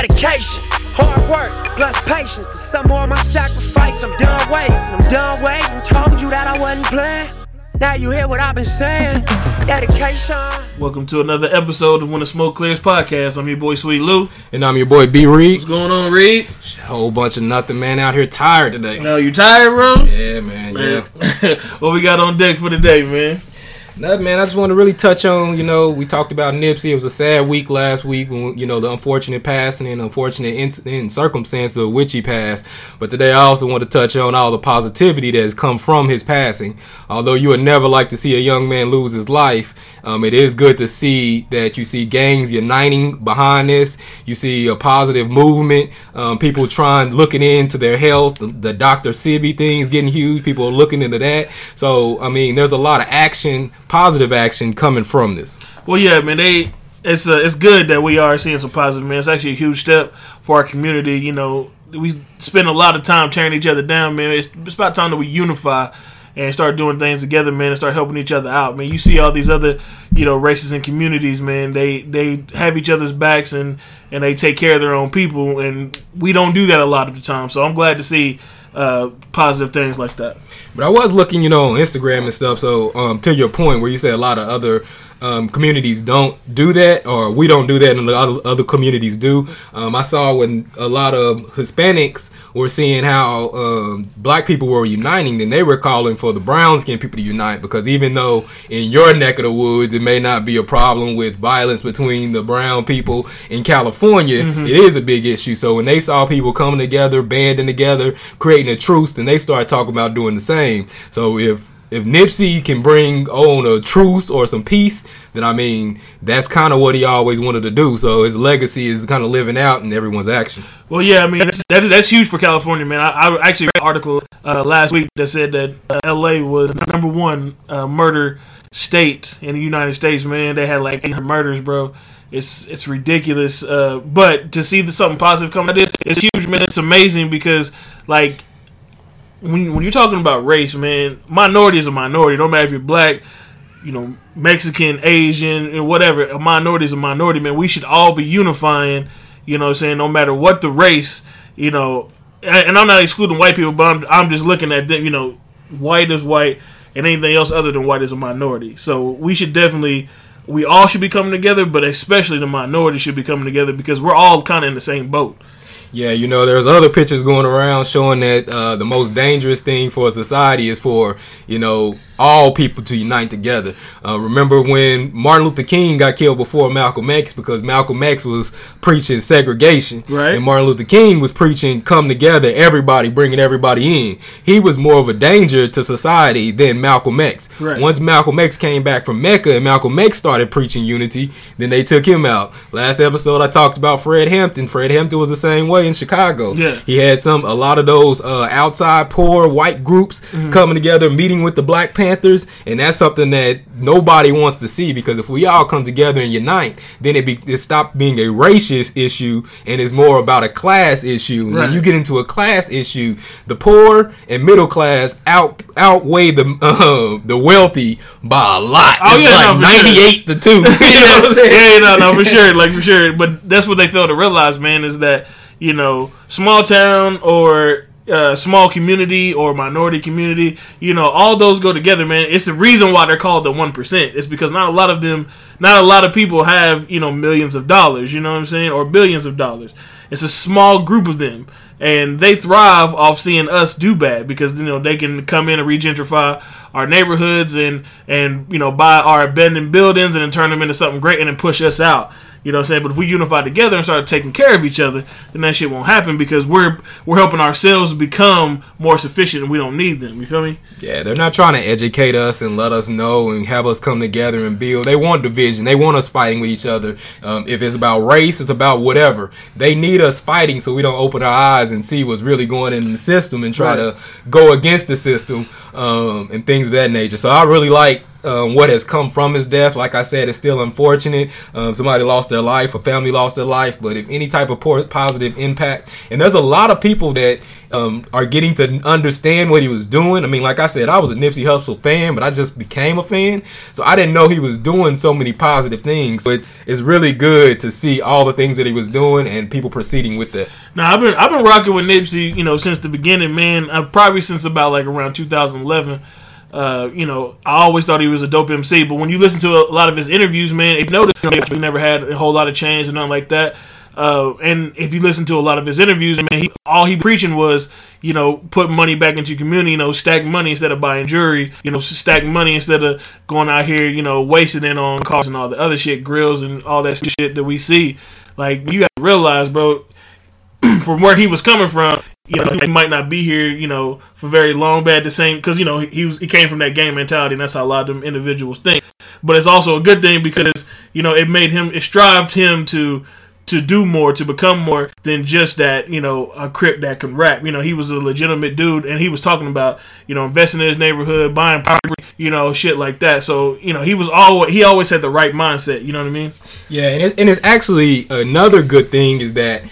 Dedication, hard work, plus patience. To some more of my sacrifice, I'm done waiting. I'm done waiting. Told you that I wasn't playing. Now you hear what I've been saying. Dedication. Welcome to another episode of When the Smoke Clears podcast. I'm your boy Sweet Lou. And I'm your boy B Reed. What's going on, Reed? A Whole bunch of nothing, man. Out here tired today. No, you tired, bro? Yeah, man. Yeah. what we got on deck for today, man? Man. I just want to really touch on, you know, we talked about Nipsey. It was a sad week last week when, you know, the unfortunate passing and unfortunate in, in circumstance of which he passed. But today I also want to touch on all the positivity that has come from his passing. Although you would never like to see a young man lose his life, um, it is good to see that you see gangs uniting behind this. You see a positive movement. Um, people trying, looking into their health. The, Dr. Sebi things getting huge. People are looking into that. So, I mean, there's a lot of action, positive action coming from this. Well, yeah, man, they. It's uh, it's good that we are seeing some positive, man. It's actually a huge step for our community. You know, we spend a lot of time tearing each other down, man. It's, it's about time that we unify and start doing things together, man, and start helping each other out, man. You see all these other, you know, races and communities, man. They they have each other's backs and and they take care of their own people, and we don't do that a lot of the time. So I'm glad to see uh, positive things like that. But I was looking, you know, on Instagram and stuff. So um, to your point, where you said a lot of other um, communities don't do that, or we don't do that, and a lot of other communities do. Um, I saw when a lot of Hispanics were seeing how um, black people were uniting, then they were calling for the brown skinned people to unite because even though in your neck of the woods it may not be a problem with violence between the brown people in California, mm-hmm. it is a big issue. So when they saw people coming together, banding together, creating a truce, then they started talking about doing the same. So if if Nipsey can bring on a truce or some peace, then I mean that's kind of what he always wanted to do. So his legacy is kind of living out in everyone's actions. Well, yeah, I mean that's, that, that's huge for California, man. I, I actually read an article uh, last week that said that uh, L.A. was number one uh, murder state in the United States. Man, they had like 800 murders, bro. It's it's ridiculous. Uh, but to see the, something positive come out of this, it's huge, man. It's amazing because like when when you're talking about race, man, minority is a minority. No matter if you're black, you know, Mexican, Asian, and whatever, a minority is a minority, man. We should all be unifying, you know, saying no matter what the race, you know, and I'm not excluding white people, but I'm, I'm just looking at them, you know, white is white, and anything else other than white is a minority. So we should definitely, we all should be coming together, but especially the minority should be coming together because we're all kind of in the same boat. Yeah, you know, there's other pictures going around showing that uh, the most dangerous thing for a society is for, you know, all people to unite together. Uh, remember when Martin Luther King got killed before Malcolm X because Malcolm X was preaching segregation, right? And Martin Luther King was preaching come together, everybody, bringing everybody in. He was more of a danger to society than Malcolm X. Right. Once Malcolm X came back from Mecca and Malcolm X started preaching unity, then they took him out. Last episode I talked about Fred Hampton. Fred Hampton was the same way in Chicago. Yeah. He had some a lot of those uh, outside poor white groups mm-hmm. coming together, meeting with the Black Panthers and that's something that nobody wants to see because if we all come together and unite, then it be it stop being a racist issue and it's more about a class issue. Right. When you get into a class issue, the poor and middle class out outweigh the uh, the wealthy by a lot. Oh it's yeah, like no, ninety eight sure. to two. yeah, no, no, for sure, like for sure. But that's what they fail to realize, man, is that you know small town or uh, small community or minority community, you know, all those go together, man. It's the reason why they're called the one percent. It's because not a lot of them, not a lot of people have you know millions of dollars. You know what I'm saying, or billions of dollars. It's a small group of them, and they thrive off seeing us do bad because you know they can come in and regentrify our neighborhoods and and you know buy our abandoned buildings and then turn them into something great and then push us out. You know what I'm saying? But if we unify together and start taking care of each other, then that shit won't happen because we're we're helping ourselves become more sufficient and we don't need them. You feel me? Yeah, they're not trying to educate us and let us know and have us come together and build. They want division. They want us fighting with each other. Um, if it's about race, it's about whatever. They need us fighting so we don't open our eyes and see what's really going in the system and try right. to go against the system. Um, and things of that nature. So I really like um, what has come from his death. Like I said, it's still unfortunate. Um, somebody lost their life, a family lost their life, but if any type of positive impact, and there's a lot of people that um, are getting to understand what he was doing. I mean, like I said, I was a Nipsey Hussle fan, but I just became a fan, so I didn't know he was doing so many positive things. So it, it's really good to see all the things that he was doing and people proceeding with that. Now I've been I've been rocking with Nipsey, you know, since the beginning, man. Uh, probably since about like around 2011. Uh, you know, I always thought he was a dope MC, but when you listen to a lot of his interviews, man, if you notice, you know, he never had a whole lot of change and nothing like that. Uh, and if you listen to a lot of his interviews, I mean, he, all he preaching was, you know, put money back into your community, you know, stack money instead of buying jewelry, you know, stack money instead of going out here, you know, wasting it on cars and all the other shit, grills and all that shit that we see. Like, you got to realize, bro, from where he was coming from, you know, he might not be here, you know, for very long. But the same, because you know, he was he came from that gang mentality, and that's how a lot of them individuals think. But it's also a good thing because you know it made him, it strived him to to do more, to become more than just that, you know, a crip that can rap. You know, he was a legitimate dude, and he was talking about, you know, investing in his neighborhood, buying property, you know, shit like that. So, you know, he was always he always had the right mindset. You know what I mean? Yeah, and, it, and it's actually another good thing is that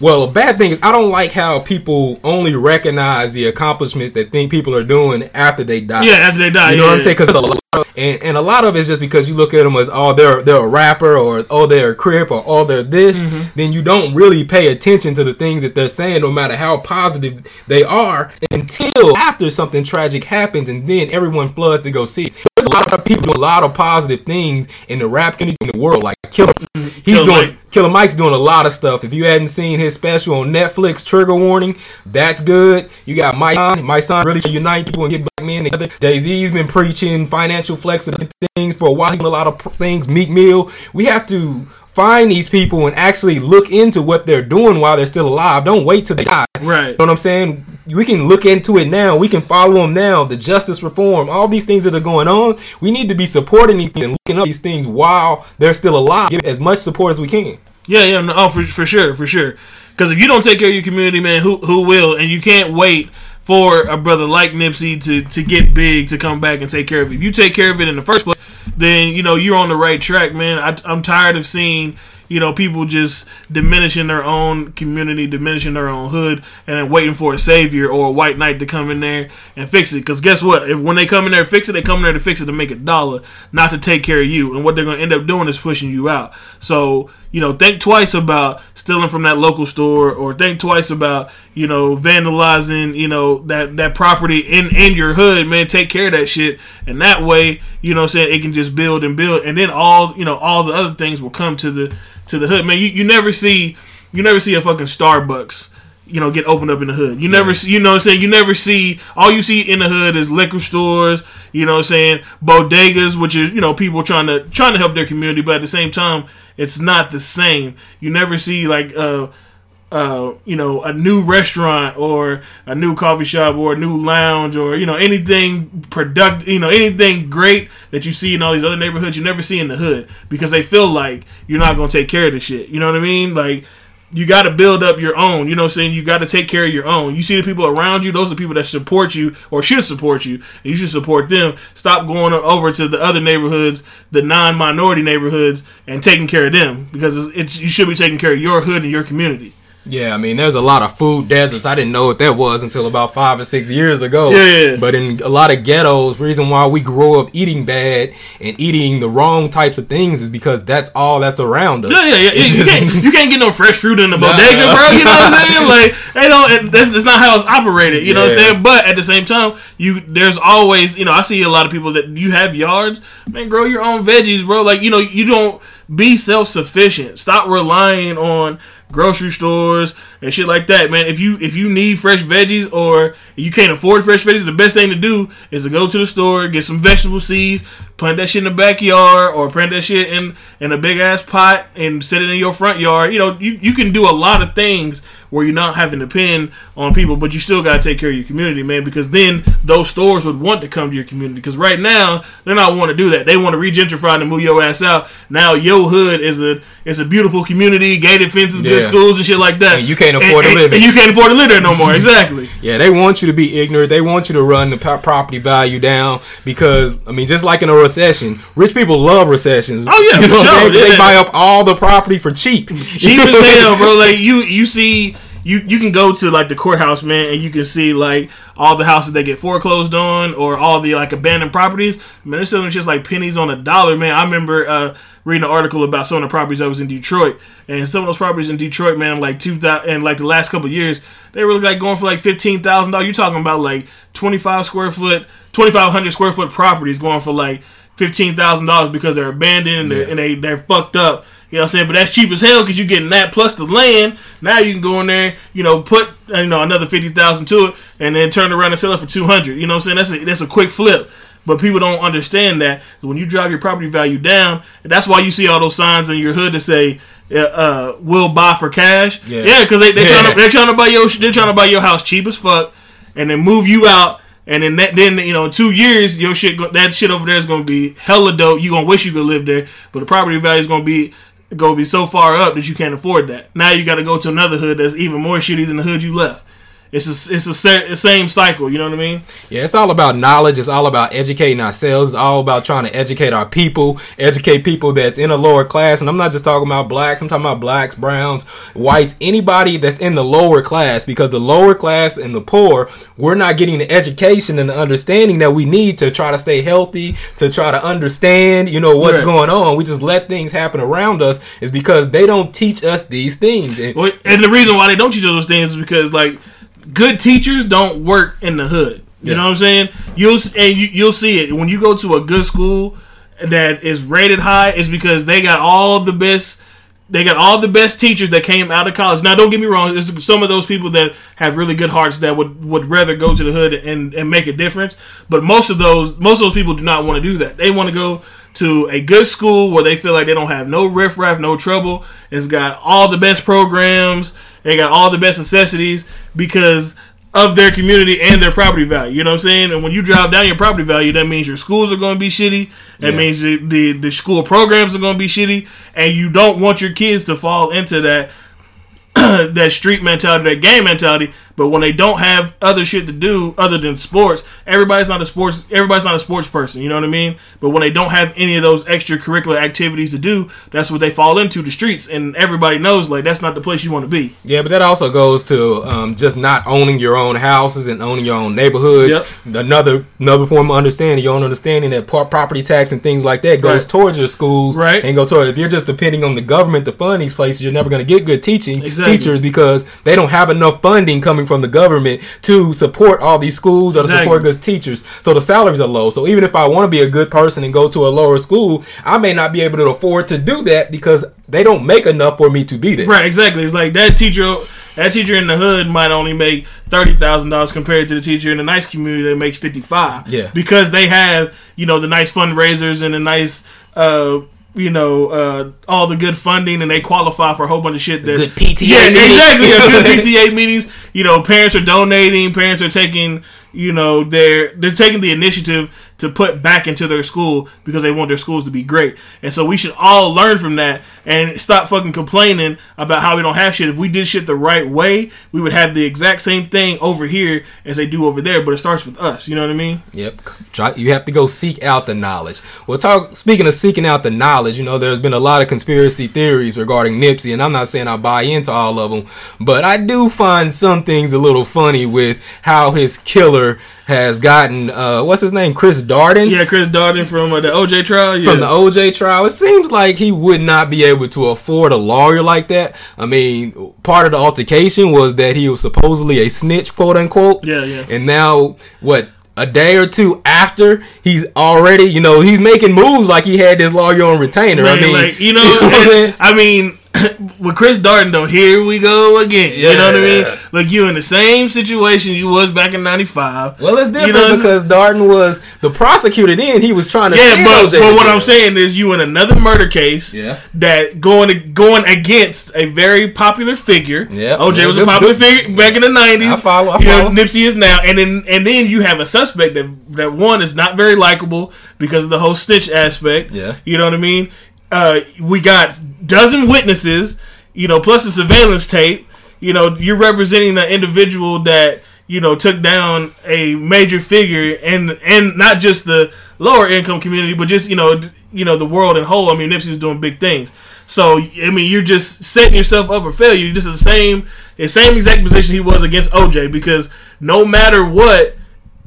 well, a bad thing is I don't like how people only recognize the accomplishments that think people are doing after they die. Yeah, after they die. You know yeah, what I'm saying? Because and and a lot of it's just because you look at them as oh they're they're a rapper or oh they're a crip or oh they're this. Mm-hmm. Then you don't really pay attention to the things that they're saying, no matter how positive they are, until after something tragic happens, and then everyone floods to go see. It. There's a lot of people doing a lot of positive things in the rap community in the world, like Killer. He's Killer doing. Mike. Killer Mike's doing a lot of stuff. If you hadn't seen his special on Netflix, Trigger Warning, that's good. You got Mike, my son, really to unite people and get black men together. Jay Z's been preaching financial flexibility things for a while. He's done a lot of things. Meek Mill. We have to find these people and actually look into what they're doing while they're still alive. Don't wait till they die. Right. You know what I'm saying? We can look into it now. We can follow them now. The justice reform, all these things that are going on. We need to be supporting these and looking up these things while they're still alive. Give as much support as we can. Yeah, yeah, no, oh, for for sure, for sure. Because if you don't take care of your community, man, who who will? And you can't wait for a brother like Nipsey to to get big to come back and take care of it. If you take care of it in the first place, then you know you're on the right track, man. I, I'm tired of seeing you know, people just diminishing their own community, diminishing their own hood, and then waiting for a savior or a white knight to come in there and fix it. Because guess what? If when they come in there fix it, they come in there to fix it to make a dollar, not to take care of you. And what they're going to end up doing is pushing you out. So you know, think twice about stealing from that local store, or think twice about you know vandalizing you know that that property in in your hood. Man, take care of that shit, and that way, you know, saying it can just build and build, and then all you know all the other things will come to the to the hood. Man, you, you never see you never see a fucking Starbucks you know, get opened up in the hood. You never see, you know what I'm saying? You never see, all you see in the hood is liquor stores, you know what I'm saying? Bodegas, which is, you know, people trying to, trying to help their community, but at the same time, it's not the same. You never see like, uh, uh, you know, a new restaurant or a new coffee shop or a new lounge or you know anything product, you know anything great that you see in all these other neighborhoods you never see in the hood because they feel like you're not gonna take care of the shit. You know what I mean? Like you got to build up your own. You know what I'm saying? You got to take care of your own. You see the people around you, those are the people that support you or should support you. And you should support them. Stop going over to the other neighborhoods, the non minority neighborhoods, and taking care of them because it's, it's, you should be taking care of your hood and your community. Yeah, I mean, there's a lot of food deserts. I didn't know what that was until about five or six years ago. Yeah, yeah. But in a lot of ghettos, reason why we grow up eating bad and eating the wrong types of things is because that's all that's around us. Yeah, yeah, yeah. You can't, you can't, get no fresh fruit in the bodega, nah. bro. You know what I'm saying? Like, they don't. That's, that's not how it's operated. You know what I'm saying? But at the same time, you there's always, you know, I see a lot of people that you have yards, man. Grow your own veggies, bro. Like, you know, you don't be self sufficient. Stop relying on grocery stores and shit like that, man. If you if you need fresh veggies or you can't afford fresh veggies, the best thing to do is to go to the store, get some vegetable seeds, plant that shit in the backyard, or plant that shit in in a big ass pot and set it in your front yard. You know, you, you can do a lot of things where you're not having to depend on people, but you still gotta take care of your community, man, because then those stores would want to come to your community. Because right now they're not want to do that. They want to re-gentrify and move your ass out. Now your hood is a is a beautiful community, gated fences, yeah. Yeah. schools and shit like that. And you can't afford to and, live and it. you can't afford to live there no more. Exactly. Yeah, they want you to be ignorant. They want you to run the property value down because I mean, just like in a recession, rich people love recessions. Oh, yeah, you know for sure? 'Cause yeah. They buy up all the property for cheap. cheap as hell, bro. Like you, you see, you you can go to like the courthouse, man, and you can see like all the houses that get foreclosed on, or all the like abandoned properties. Man, they're selling just like pennies on a dollar, man. I remember uh, reading an article about some of the properties that was in Detroit, and some of those properties in Detroit, man, like two thousand, and like the last couple of years, they were like going for like fifteen thousand dollars. You're talking about like twenty five square foot, twenty five hundred square foot properties going for like fifteen thousand dollars because they're abandoned and, they're, and they they're fucked up. You know what I'm saying? But that's cheap as hell because you're getting that plus the land. Now you can go in there, you know, put you know another fifty thousand to it, and then turn around and sell it for two hundred. You know what I'm saying? That's a that's a quick flip. But people don't understand that when you drive your property value down, that's why you see all those signs in your hood that say uh, uh, "Will buy for cash." Yeah. Yeah, because they they Yeah. trying to they're trying to buy your they're trying to buy your house cheap as fuck, and then move you out. And then that, then you know, two years, your shit that shit over there is gonna be hella dope. You gonna wish you could live there, but the property value is gonna be gonna be so far up that you can't afford that. Now you got to go to another hood that's even more shitty than the hood you left. It's a, it's a sa- same cycle. You know what I mean? Yeah, it's all about knowledge. It's all about educating ourselves. It's all about trying to educate our people, educate people that's in a lower class. And I'm not just talking about blacks. I'm talking about blacks, browns, whites, anybody that's in the lower class. Because the lower class and the poor, we're not getting the education and the understanding that we need to try to stay healthy, to try to understand, you know, what's Right. going on. We just let things happen around us. Is because they don't teach us these things. And, Well, and the reason why they don't teach us those things is because like good teachers don't work in the hood. You Yeah. know what I'm saying? You'll and you, you'll see it when you go to a good school that is rated high. Is because they got all the best. They got all the best teachers that came out of college. Now, don't get me wrong. There's some of those people that have really good hearts that would, would rather go to the hood and, and make a difference. But most of those most of those people do not want to do that. They want to go to a good school where they feel like they don't have no riffraff, no trouble. It's got all the best programs. They got all the best necessities because of their community and their property value. You know what I'm saying? And when you drive down your property value, that means your schools are going to be shitty. That Yeah. means the, the the school programs are going to be shitty, and you don't want your kids to fall into that that street mentality, that game mentality. But when they don't have other shit to do other than sports, everybody's not a sports. Everybody's not a sports person. You know what I mean? But when they don't have any of those extracurricular activities to do, that's what they fall into the streets. And everybody knows like that's not the place you want to be. Yeah, but that also goes to um, just not owning your own houses and owning your own neighborhoods. Yep. Another another form of understanding, your own understanding that property tax and things like that goes Right. towards your schools, Right. And go towards. If you're just depending on the government to fund these places, you're never going to get good teaching Exactly. teachers because they don't have enough funding coming from the government to support all these schools or to Exactly. support good teachers. So the salaries are low. So even if I want to be a good person and go to a lower school, I may not be able to afford to do that because they don't make enough for me to be there. Right, exactly. It's like that teacher, that teacher in the hood might only make thirty thousand dollars compared to the teacher in the nice community that makes fifty five. Yeah. because they have you know the nice fundraisers and the nice. uh you know, uh, all the good funding, and they qualify for a whole bunch of shit. That, good PTA yeah, meetings. exactly. Yeah, good PTA meetings. You know, parents are donating. Parents are taking, you know, they're they're taking the initiative to put back into their school because they want their schools to be great. And so we should all learn from that and stop fucking complaining about how we don't have shit. If we did shit the right way, we would have the exact same thing over here as they do over there. But it starts with us. You know what I mean? Yep. You have to go seek out the knowledge. Well, talk. Speaking of seeking out the knowledge, you know, there's been a lot of conspiracy theories regarding Nipsey, and I'm not saying I buy into all of them, but I do find some things a little funny with how his killer has gotten. Uh, what's his name? Chris Darden. Yeah, Chris Darden from uh, the OJ trial. Yeah. From the OJ trial, it seems like he would not be able to afford a lawyer like that. I mean, part of the altercation was that he was supposedly a snitch, quote unquote. Yeah, yeah. And now, what? A day or two after, he's already, you know, he's making moves like he had this lawyer on retainer. I mean, like, you know? I mean, with Chris Darden though, here we go again. You know what I mean? Yeah. Like you in the same situation you was back in '95. well, it's different You know because Darden was the prosecutor. Then he was trying to Yeah, but, but what. I'm saying is you in another murder case Yeah. that going going against a very popular figure. Yeah. OJ Yeah, was a popular good. figure back in the 90s. I follow, I you know, follow. Nipsey is now, and then and then you have a suspect that that one is not very likable because of the whole snitch aspect. Yeah. you know what I mean. Uh, we got dozen witnesses. you know, plus the surveillance tape. You know, you're representing an individual that you know took down a major figure, and and not just the lower income community, but just you know, you know, the world in whole. I mean, Nipsey was doing big things. So I mean, you're just setting yourself up for failure. You're just the same, the same exact position he was against OJ because no matter what,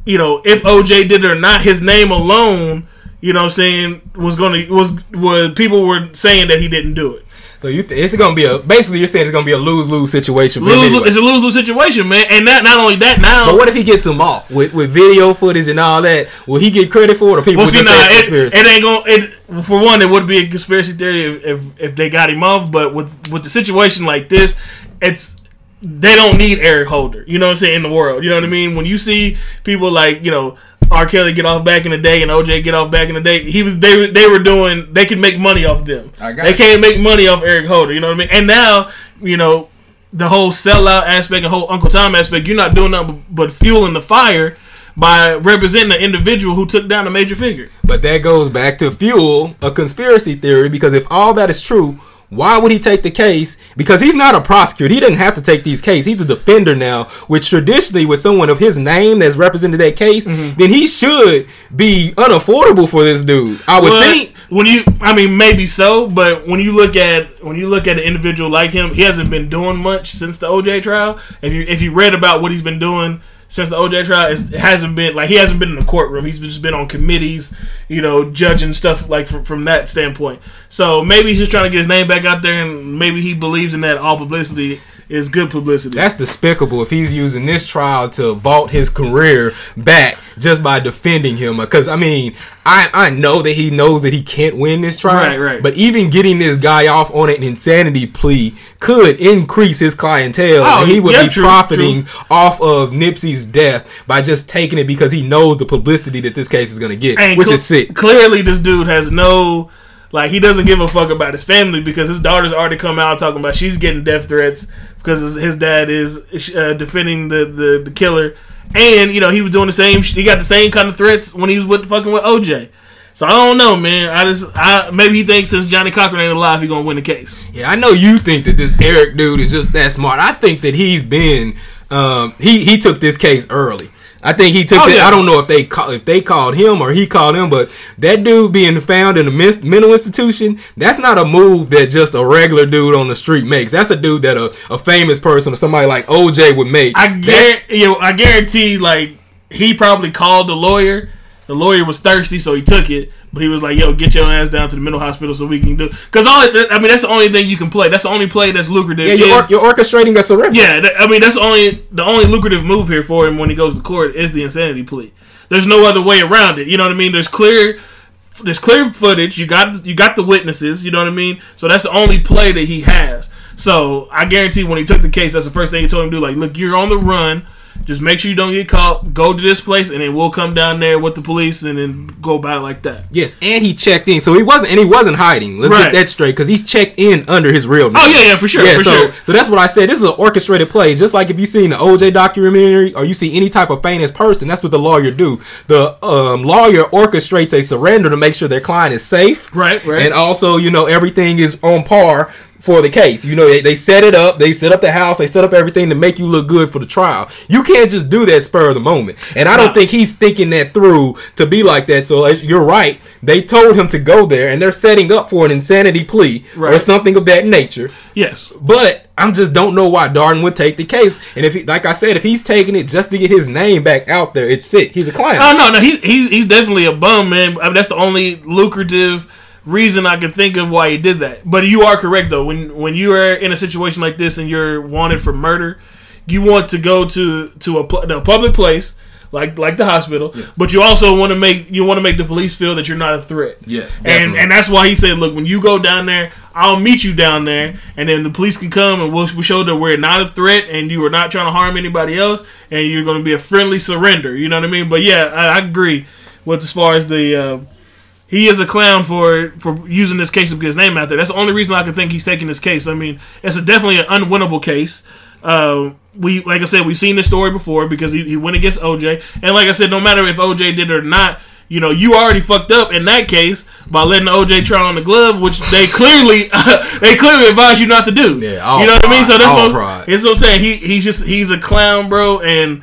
you know, if OJ did it or not, his name alone, you know, what I'm saying was going to was what people were saying that he didn't do it. So you, th- it's gonna be a basically you're saying it's gonna be a lose lose situation. Lose, anyway. It's a lose lose situation, man. And not not only that, now But what if he gets him off with, with video footage and all that? Will he get credit for it, or people Well, see, just nah, say it's it, conspiracy? it ain't gonna. It for one, it would be a conspiracy theory if, if if they got him off. But with with the situation like this, it's they don't need Eric Holder. You know what I'm saying in the world. You know what I mean. When you see people like you know R. Kelly get off back in the day and OJ get off back in the day, he was they were- they were doing they could make money off them. I got they you. can't make money off Eric Holder. You know what I mean. And now you know the whole sellout aspect and whole Uncle Tom aspect. You're not doing nothing but fueling the fire. By representing an individual who took down a major figure. But that goes back to fuel a conspiracy theory because if all that is true, why would he take the case? Because he's not a prosecutor. He doesn't have to take these cases. He's a defender now, which traditionally with someone of his name that's represented that case, Mm-hmm. then he should be unaffordable for this dude. I would But think. when you, I mean, maybe so, but when you look at when you look at an individual like him, he hasn't been doing much since the OJ trial. If you if you read about what he's been doing since the OJ trial, it hasn't been like he hasn't been in the courtroom. He's just been on committees, you know, judging stuff like from, from that standpoint. So maybe he's just trying to get his name back out there, and maybe he believes in that all publicity is good publicity. That's despicable if he's using this trial to vault his career back just by defending him. Because I mean, I I know that he knows that he can't win this trial, Right, right. But even getting this guy off on an insanity plea could increase his clientele, Oh, and he would yeah, be true, profiting off of Nipsey's death by just taking it because he knows the publicity that this case is going to get, And which cl- is sick. Clearly, this dude has no like he doesn't give a fuck about his family because his daughter's already come out talking about she's getting death threats because his- dad is uh, defending the, the the killer, and you know he was doing the same. He got the same kind of threats when he was with fucking with OJ. So I don't know, man. I just I maybe he thinks since Johnnie Cochran ain't alive, he gonna win the case. Yeah, I know you think that this Eric dude is just that smart. I think that he's been um, he he took this case early. I think he took Oh, it. yeah. I don't know if they call, if they called him or he called him, but that dude being found in a mental institution, that's not a move that just a regular dude on the street makes. That's a dude that a, a famous person or somebody like OJ would make. I guarantee, you know, I guarantee, like he probably called the lawyer. The lawyer was thirsty, so he took it. But he was like, "Yo, get your ass down to the mental hospital so we can do." Because all, it- I mean, that's the only thing you can play. That's the only play that's lucrative. yeah, you're, is- or- you're orchestrating a surrender. yeah, that, I mean, that's the only the only lucrative move here for him when he goes to court is the insanity plea. There's no other way around it. You know what I mean? There's clear there's clear footage. You got you got the witnesses. You know what I mean? So that's the only play that he has. So I guarantee when he took the case, that's the first thing he told him to do. Like, look, you're on the run. Just make sure you don't get caught. Go to this place, and then we'll come down there with the police, and then go about it like that. Yes, and he checked in, so he wasn't, and he wasn't hiding. Let's Right. get that straight, because he's checked in under his real name. Oh yeah, yeah, for sure, Yeah, for so sure. so that's what I said. This is an orchestrated play, just like if you seen the OJ documentary or you see any type of famous person. That's what the lawyer do. The um, lawyer orchestrates a surrender to make sure their client is safe, Right, right. and also you know everything is on par for the case. You know they, they set it up, they set up the house, they set up everything to make you look good for the trial. You can't just do that spur of the moment, and I don't Nah. think he's thinking that through to be like that. So as you're right. They told him to go there, and they're setting up for an insanity plea or something of that nature. Yes. But I just don't know why Darden would take the case. And if he, like I said, if he's taking it just to get his name back out there, it's sick. He's a client. Oh uh, no, no, he, he he's definitely a bum, man. I mean, that's the only lucrative reason I can think of why he did that. But you are correct though. When when you are in a situation like this and you're wanted for murder, you want to go to to a, pl- a public place like like the hospital, but you also want to make you want to make the police feel that you're not a threat. Yes, and and that's why he said, look, when you go down there, I'll meet you down there, and then the police can come and we'll, we'll show that we're not a threat and you are not trying to harm anybody else, and you're going to be a friendly surrender. You know what I mean? But yeah, I, I agree with as far as the. Uh, he is a clown for for using this case to get his name out there. That's the only reason I can think he's taking this case. I mean, it's a definitely an unwinnable case. Uh, we like I said, we've seen this story before because he, he went against OJ, and like I said, no matter if OJ did it or not, you know, you already fucked up in that case by letting OJ try on the glove, which they clearly they clearly advise you not to do. Yeah, all you know what I mean. So pride, that's what, I'm, what I'm saying. He he's just he's a clown, bro, and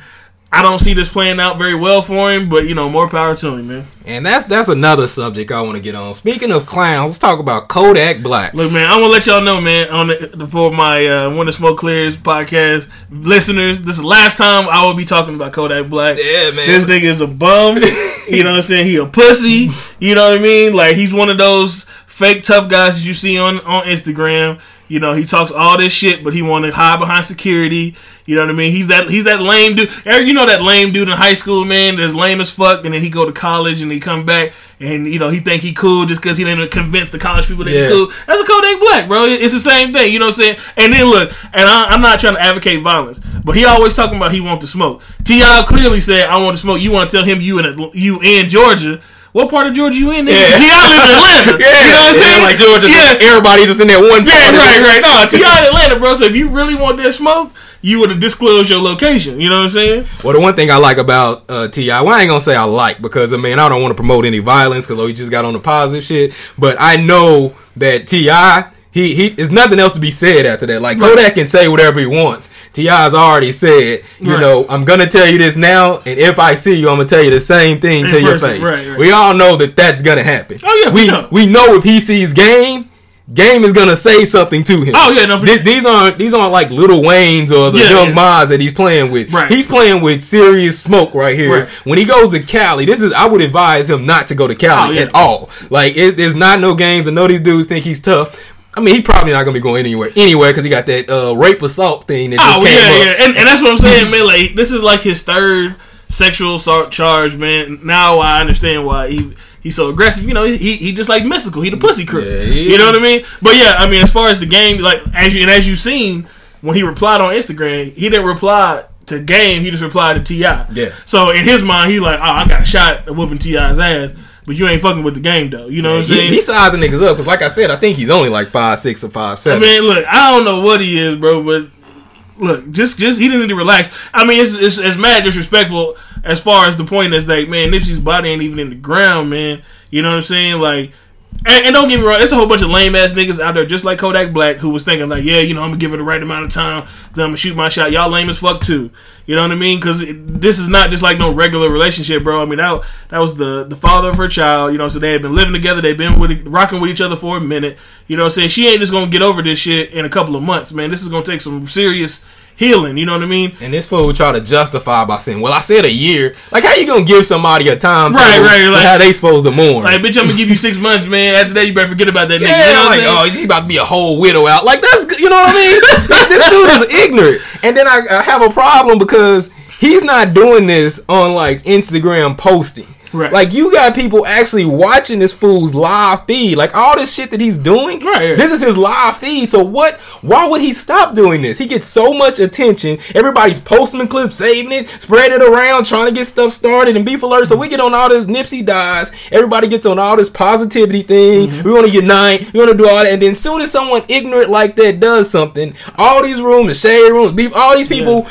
I don't see this playing out very well for him. But you know, more power to him, man. And that's that's another subject I want to get on. Speaking of clowns, let's talk about Kodak Black. Look, man, I'm gonna let y'all know, man, on the, for my uh, When the Smoke Clears podcast listeners, this is the last time I will be talking about Kodak Black. Yeah, man. This nigga is a bum. you know what I'm saying? He a pussy. You know what I mean? Like he's one of those fake tough guys that you see on on Instagram. You know, he talks all this shit, but he want to hide behind security. You know what I mean? He's that he's that lame dude. Eric, You know that lame dude in high school, man, that's lame as fuck, and then he go to college and he come back and you know he think he cool just because he didn't convince the college people that Yeah. he cool. That's a Kodak Black, bro. It's the same thing. You know what I'm saying? And then look, and I, I'm not trying to advocate violence, but he always talking about he want to smoke. T.I. clearly said, "I want to smoke." You want to tell him you in Atl- you in Georgia? What part of Georgia you in? Nigga? Yeah. T.I. live in Atlanta. Yeah, you know what I'm yeah, saying? like Georgia, Yeah, everybody just in that one. yeah, part of right, right. No, T.I. in Atlanta, bro. So if you really want that smoke, you would have disclosed your location. You know what I'm saying? Well, the one thing I like about uh, T.I., well, I ain't gonna say I like because I mean I don't want to promote any violence because he just got on the positive shit. But I know that T.I., he he, there's nothing else to be said after that. Like Kodak can say whatever he wants. T.I.'s already said, you Right. know, I'm gonna tell you this now, and if I see you, I'm gonna tell you the same thing In to your face. right, right. We all know that that's gonna happen. Oh, yeah, we sure. we know if he sees game. Game is gonna say something to him. Oh, yeah, no, for This- sure. these aren't these aren't like Lil Waynes or the Yeah, young yeah. Maz that he's playing with. Right. He's playing with serious smoke right here. Right. When he goes to Cali, this is I would advise him not to go to Cali Oh, yeah. at all. Like it, there's not no games. I know these dudes think he's tough. I mean, he probably not gonna be going anywhere anywhere because he got that uh, rape assault thing that Oh yeah, up. yeah, and, and that's what I'm saying, man. Like this is like his third sexual assault charge, man. Now I understand why he he's so aggressive. You know, he he just like Mystikal. He the pussy crew. Yeah, he you know what I mean? But yeah, I mean, as far as the game, like as you and as you seen when he replied on Instagram, he didn't reply to game. He just replied to Ti. Yeah. So in his mind, he like, oh, I got a shot at whooping T.I.'s ass. But you ain't fucking with the game though. You know what I'm saying? He, he's sizing niggas up because, like I said, I think he's only like five six or five seven. I mean, look, I don't know what he is, bro, but look, just just he doesn't need to relax. I mean, it's, it's it's mad disrespectful as far as the point is like, man, Nipsey's body ain't even in the ground, man. You know what I'm saying? Like, and, and don't get me wrong, there's a whole bunch of lame ass niggas out there just like Kodak Black who was thinking like, yeah, you know, I'm gonna give it the right amount of time, then I'm gonna shoot my shot. Y'all lame as fuck too. You know what I mean? Because this is not just like no regular relationship, bro. I mean, that that was the the father of her child. You know, so they had been living together. They've been with rocking with each other for a minute. You know, what I'm saying she ain't just gonna get over this shit in a couple of months, man. This is gonna take some serious healing. You know what I mean? And this fool try to justify by saying, "Well, I said a year. Like, how you gonna give somebody a time? Right, right, like- how they supposed to mourn? Like, bitch, I'm gonna give you six months, man. After that, you better forget about that nigga. You know what like, I'm oh, she's about to be a whole widow out. Like, that's, you know what I mean? Like, this dude is ignorant. And then I, I have a problem because he's not doing this on, like, Instagram posting. Right. Like, you got people actually watching this fool's live feed. Like, all this shit that he's doing, Right, right. this is his live feed. So, what, why would he stop doing this? He gets so much attention. Everybody's posting the clip, saving it, spreading it around, trying to get stuff started and beef alert. So, we get on all this Nipsey dies. Everybody gets on all this positivity thing. Mm-hmm. We want to unite. We want to do all that. And then, soon as someone ignorant like that does something, all these rooms, the shade rooms, beef, all these people.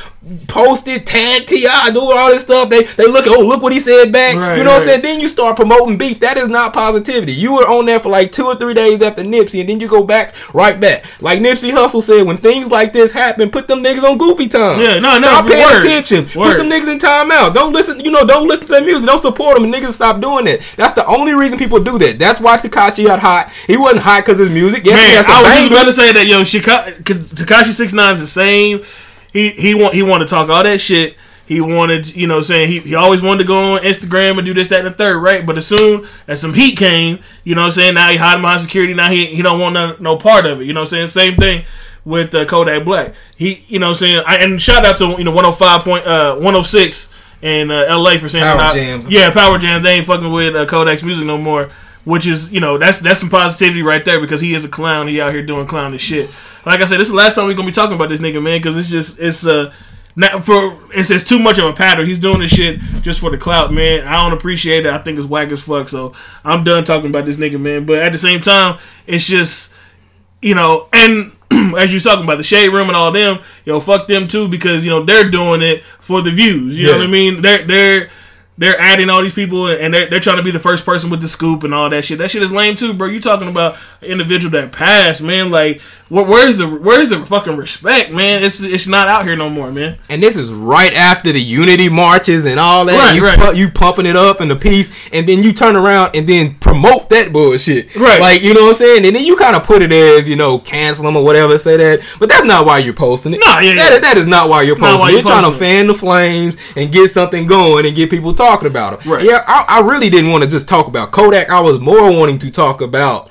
Posted, tag T.I., do all this stuff. They they look, oh look what he said back. Right, you know what I'm saying? Then you start promoting beef. That is not positivity. You were on there for like two or three days after Nipsey, and then you go back right back. Like Nipsey Hussle said, when things like this happen, put them niggas on goofy time. Yeah, no, no, Stop paying word. attention. Word. Put them niggas in timeout. Don't listen. You know, don't listen to their music. Don't support them. And niggas stop doing that. That's the only reason people do that. That's why Tekashi got hot. He wasn't hot because his music. Yes, Man, I was just about to say that, yo, Tekashi Six Nine is the same. He he want he wanted to talk all that shit. He wanted, you know, saying he, he always wanted to go on Instagram and do this, that, and the third, right? But as soon as some heat came, you know, what I'm saying now he hiding behind security. Now he he don't want no, no part of it. You know, what I'm saying same thing with uh, Kodak Black. He, you know, what I'm saying I, and shout out to you know 105 point uh 106 in uh, L.A. for saying Power Jams. Yeah, Power Jams. They ain't fucking with uh, Kodak's music no more. Which is, you know, that's that's some positivity right there because he is a clown. He out here doing clownish shit. Like I said, this is the last time we're gonna be talking about this nigga, man, because it's just it's uh not for it's it's too much of a pattern. He's doing this shit just for the clout, man. I don't appreciate it. I think it's whack as fuck. So I'm done talking about this nigga, man. But at the same time, it's just you know, and as you're talking about the shade room and all them, yo, fuck them too because you know they're doing it for the views. You know what I mean? They're they're they're adding all these people and they're, they're trying to be the first person with the scoop and all that shit. That shit is lame too, bro. You talking about an individual that passed, man? Like, where, where's the where's the fucking respect, man? It's it's not out here no more, man. And this is right after the unity marches and all that. Right, you, right. pu- you pumping it up in the piece, and then you turn around and then promote that bullshit. Right. Like, you know what I'm saying? And then you kind of put it as, you know, cancel them or whatever, say that. But that's not why you're posting it. Nah, yeah, That- yeah. that is not why you're posting why it. you're You're trying to it. fan the flames and get something going and get people talking about it. Right. Yeah, I, I really didn't want to just talk about Kodak. I was more wanting to talk about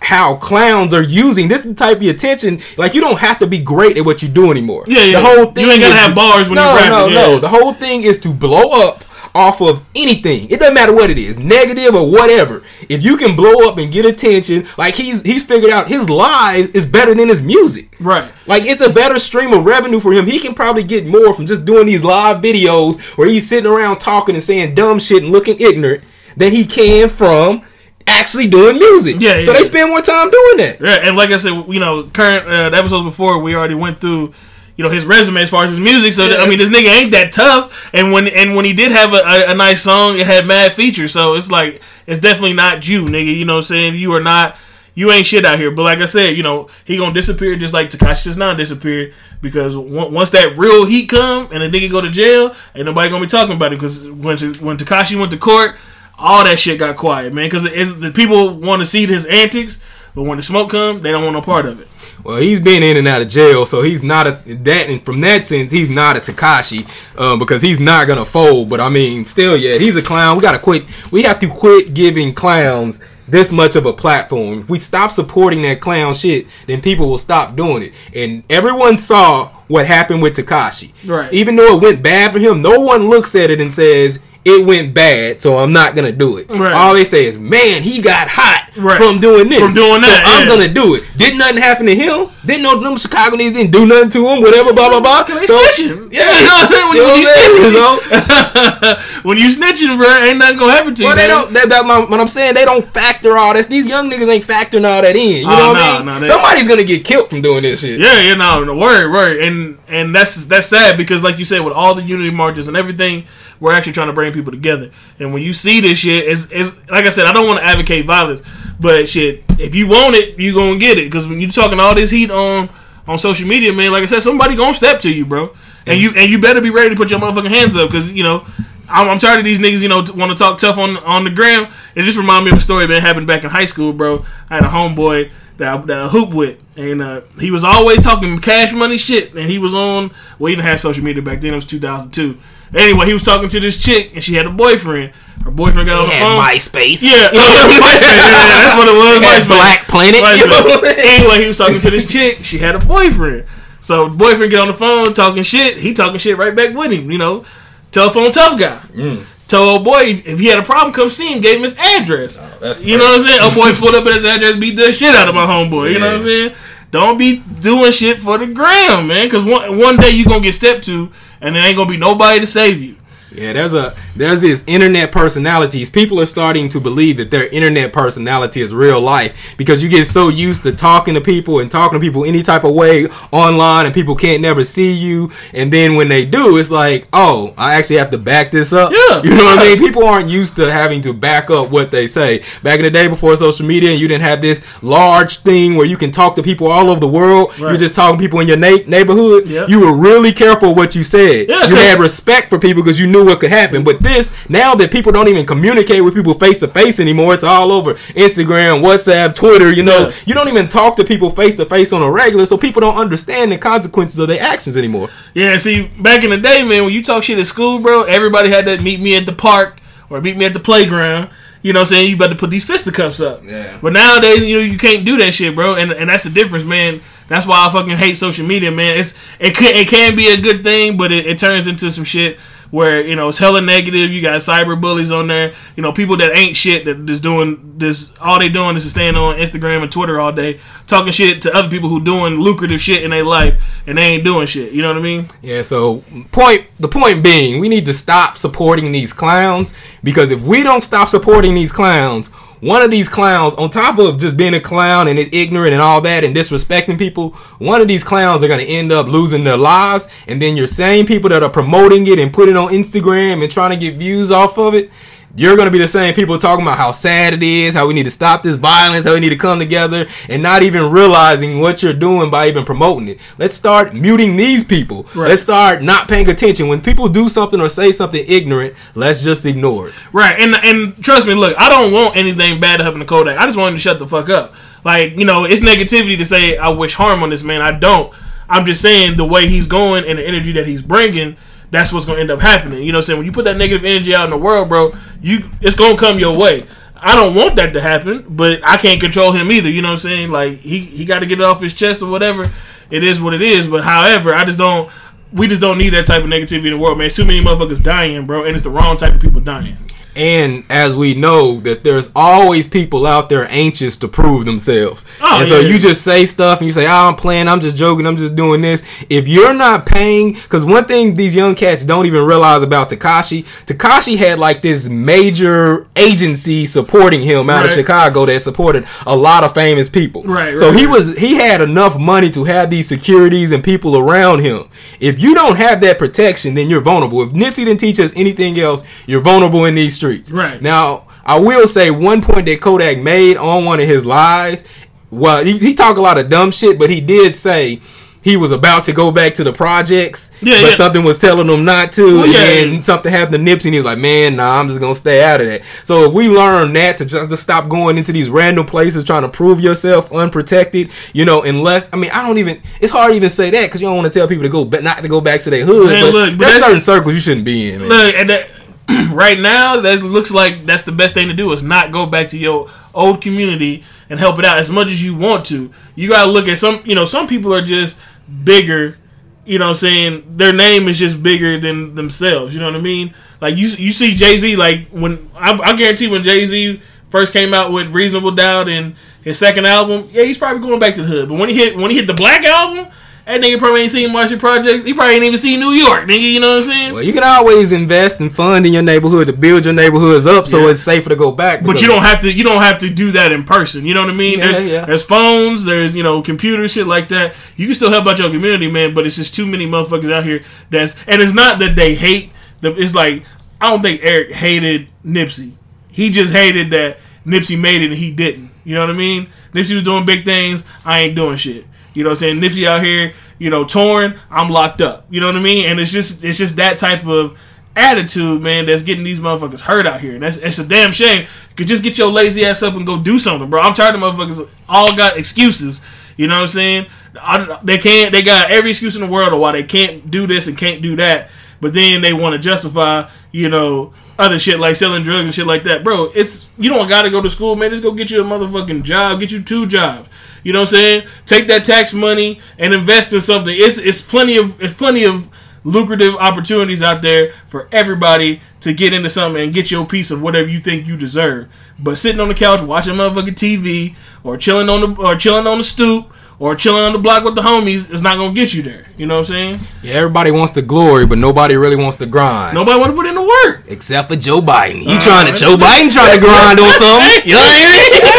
how clowns are using this type of attention. Like you don't have to be great at what you do anymore. Yeah, yeah. The whole thing You ain't is- have bars when no, you rapping, No, yeah. no, The whole thing is to blow up off of anything. It doesn't matter what it is, negative or whatever. If you can blow up and get attention, like he's he's figured out his live is better than his music. Right. Like it's a better stream of revenue for him. He can probably get more from just doing these live videos where he's sitting around talking and saying dumb shit and looking ignorant than he can from actually doing music. Yeah, So yeah. they spend more time doing that. Yeah, and like I said, you know, current uh, the episodes before we already went through, you know, his resume as far as his music. So I mean, this nigga ain't that tough. And when and when he did have a, a, a nice song, it had mad features. So it's like it's definitely not you, nigga. You know what I'm saying? You are not. You ain't shit out here, but like I said, you know he gonna disappear just like Tekashi just not disappeared because on- once that real heat come and the nigga go to jail, ain't nobody gonna be talking about it because when when Tekashi went to court, all that shit got quiet, man. Because the people want to see his antics, but when the smoke come, they don't want no part of it. Well, he's been in and out of jail, so he's not a that. And from that sense, he's not a Tekashi um, because he's not gonna fold. But I mean, still, yeah, he's a clown. We gotta quit. We have to quit giving clowns this much of a platform. If we stop supporting that clown shit, then people will stop doing it. And everyone saw what happened with Tekashi. Right. Even though it went bad for him, no one looks at it and says. It went bad, so I'm not gonna do it. Right. All they say is, "Man, he got hot Right. from doing this. From doing that, So I'm yeah. gonna do it. Didn't nothing happen to him. Didn't know them Chicago niggas didn't do nothing to him. Whatever, blah blah blah. They So snitching. yeah, You know what I'm saying? When You know you- what So, when you snitching, bro, ain't nothing gonna happen to you. well, they man. don't. That, that's my, what I'm saying. They don't factor all this. These young niggas ain't factoring all that in. You Oh, know what I mean? no, they- Somebody's gonna get killed from doing this shit. Yeah, you know, no, word, word, and and that's that's sad because, like you said, with all the unity marches and everything, we're actually trying to bring people together. And when you see this shit, it's, it's like I said, I don't want to advocate violence, but shit, if you want it, you gonna get it. Because when you talking all this heat on on social media, man, like I said, somebody gonna step to you, bro, and you and you better be ready to put your motherfucking hands up because you know. I'm, I'm tired of these niggas, you know, want to talk tough on on the gram. It just remind me of a story that happened back in high school, bro. I had a homeboy that I, that I hoop with, and uh, he was always talking cash money shit. And he was on, well, he didn't have social media back then. It was 2002. Anyway, he was talking to this chick, and she had a boyfriend. Her boyfriend got on the phone. MySpace. Yeah, MySpace. Yeah, that's what it was. MySpace. Black Planet. MySpace. You know what I'm saying? anyway, he was talking to this chick. She had a boyfriend. So boyfriend get on the phone talking shit. He talking shit right back with him. You know, telephone tough guy. Mm. Told old boy if he had a problem, come see him. Gave him his address. Oh, you know what I'm saying? Old boy pulled up at his address, beat the shit out of my homeboy. You know what I'm saying? Don't be doing shit for the gram, man. Because one one day you gonna get stepped to, and there ain't gonna be nobody to save you. Yeah, there's a there's this internet personalities. People are starting to believe that their internet personality is real life because you get so used to talking to people and talking to people any type of way online, and people can't never see you. And then when they do, it's like, oh, I actually have to back this up. Yeah, you know what I mean. People aren't used to having to back up what they say. Back in the day before social media, you didn't have this large thing where you can talk to people all over the world. You're just talking to people in your na- neighborhood. Yep. You were really careful what you said. Yeah, you had respect for people because you knew what could happen. But this, now that people don't even communicate with people face to face anymore, it's all over Instagram, WhatsApp, Twitter. You know, Yeah. you don't even talk to people face to face on a regular, so people don't understand the consequences of their actions anymore. Yeah, see, back in the day, man, when you talk shit at school, bro, everybody had to meet me at the park or meet me at the playground. You know what I'm saying? You better put these fisticuffs up. Yeah. But nowadays, you know, you can't do that shit, bro. And and that's the difference, man. That's why I fucking hate social media, man. It's it can it can be a good thing, but it, it turns into some shit where you know it's hella negative. You got cyber bullies on there. You know, people that ain't shit that just doing this. All they doing is staying on Instagram and Twitter all day, talking shit to other people who doing lucrative shit in their life, and they ain't doing shit. You know what I mean? Yeah, so point the point being, we need to stop supporting these clowns because if we don't stop supporting these clowns, one of these clowns, on top of just being a clown and ignorant and all that and disrespecting people, one of these clowns are going to end up losing their lives. And then your same people that are promoting it and putting it on Instagram and trying to get views off of it, you're going to be the same people talking about how sad it is, how we need to stop this violence, how we need to come together, and not even realizing what you're doing by even promoting it. Let's start muting these people. Right. Let's start not paying attention. When people do something or say something ignorant, let's just ignore it. Right, and and trust me, look, I don't want anything bad to happen to Kodak. I just want him to shut the fuck up. Like you know, it's negativity to say I wish harm on this man. I don't. I'm just saying the way he's going and the energy that he's bringing. That's what's gonna end up happening. You know what I'm saying? When you put that negative energy out in the world, bro, you it's gonna come your way. I don't want that to happen, but I can't control him either. You know what I'm saying? Like he he got to get it off his chest or whatever. It is what it is. But however, I just don't. We just don't need that type of negativity in the world, man. Too many motherfuckers dying, bro, and it's the wrong type of people dying. And as we know that there's always people out there anxious to prove themselves. Oh, and so yeah. you just say stuff and you say, oh, I'm playing, I'm just joking, I'm just doing this. If you're not paying, because one thing these young cats don't even realize about Tekashi, Tekashi had like this major agency supporting him out of Chicago that supported a lot of famous people. Right, So right, he right. was he had enough money to have these securities and people around him. If you don't have that protection, then you're vulnerable. If Nipsey didn't teach us anything else, you're vulnerable in these streets. Right. Now, I will say one point that Kodak made on one of his lives. Well, he, he talked a lot of dumb shit, but he did say he was about to go back to the projects, Yeah, but yeah. something was telling him not to, Well, and yeah. something happened to Nipsey, and he was like, "Man, nah, I'm just gonna stay out of that." So if we learn that to just to stop going into these random places trying to prove yourself unprotected, you know, unless I mean, I don't even. It's hard to even say that because you don't want to tell people to go, but not to go back to their hood. Man, but look, but there's that's- certain circles you shouldn't be in. Man. Look, and that, right now, that looks like that's the best thing to do is not go back to your old community and help it out as much as you want to. You gotta look at some. You know, some people are just bigger. You know, what I'm saying their name is just bigger than themselves. You know what I mean? Like you, you see Jay Z. Like when I, I guarantee when Jay Z first came out with Reasonable Doubt and his second album, yeah, he's probably going back to the hood. But when he hit when he hit the Black album. That nigga probably ain't seen Marcy Projects. He probably ain't even seen New York, nigga. You know what I'm saying? Well, you can always invest and fund in your neighborhood to build your neighborhoods up, so Yeah. it's safer to go back. But you don't have to. You don't have to do that in person. You know what I mean? Yeah, there's, yeah. there's phones. There's you know computers, shit like that. You can still help out your community, man. But it's just too many motherfuckers out here. That's and it's not that they hate. The, it's like I don't think Eric hated Nipsey. He just hated that Nipsey made it and he didn't. You know what I mean? Nipsey was doing big things. I ain't doing shit. You know what I'm saying? Nipsey out here, you know, torn. I'm locked up. You know what I mean? And it's just it's just that type of attitude, man, that's getting these motherfuckers hurt out here. And that's it's a damn shame. Could just get your lazy ass up and go do something, bro. I'm tired of motherfuckers all got excuses. You know what I'm saying? I, they can't. They got every excuse in the world of why they can't do this and can't do that. But then they want to justify, you know, other shit like selling drugs and shit like that, bro. It's you don't got to go to school, man. Just go get you a motherfucking job. Get you two jobs. You know what I'm saying? Take that tax money and invest in something. It's it's plenty of it's plenty of lucrative opportunities out there for everybody to get into something and get your piece of whatever you think you deserve. But sitting on the couch watching motherfucking TV or chilling on the or chilling on the stoop or chilling on the block with the homies is not gonna get you there. You know what I'm saying? Yeah, everybody wants the glory, but nobody really wants the grind. Nobody want to put in the work. Except for Joe Biden. He Uh, trying to Joe Biden trying to grind on something. You know what I mean?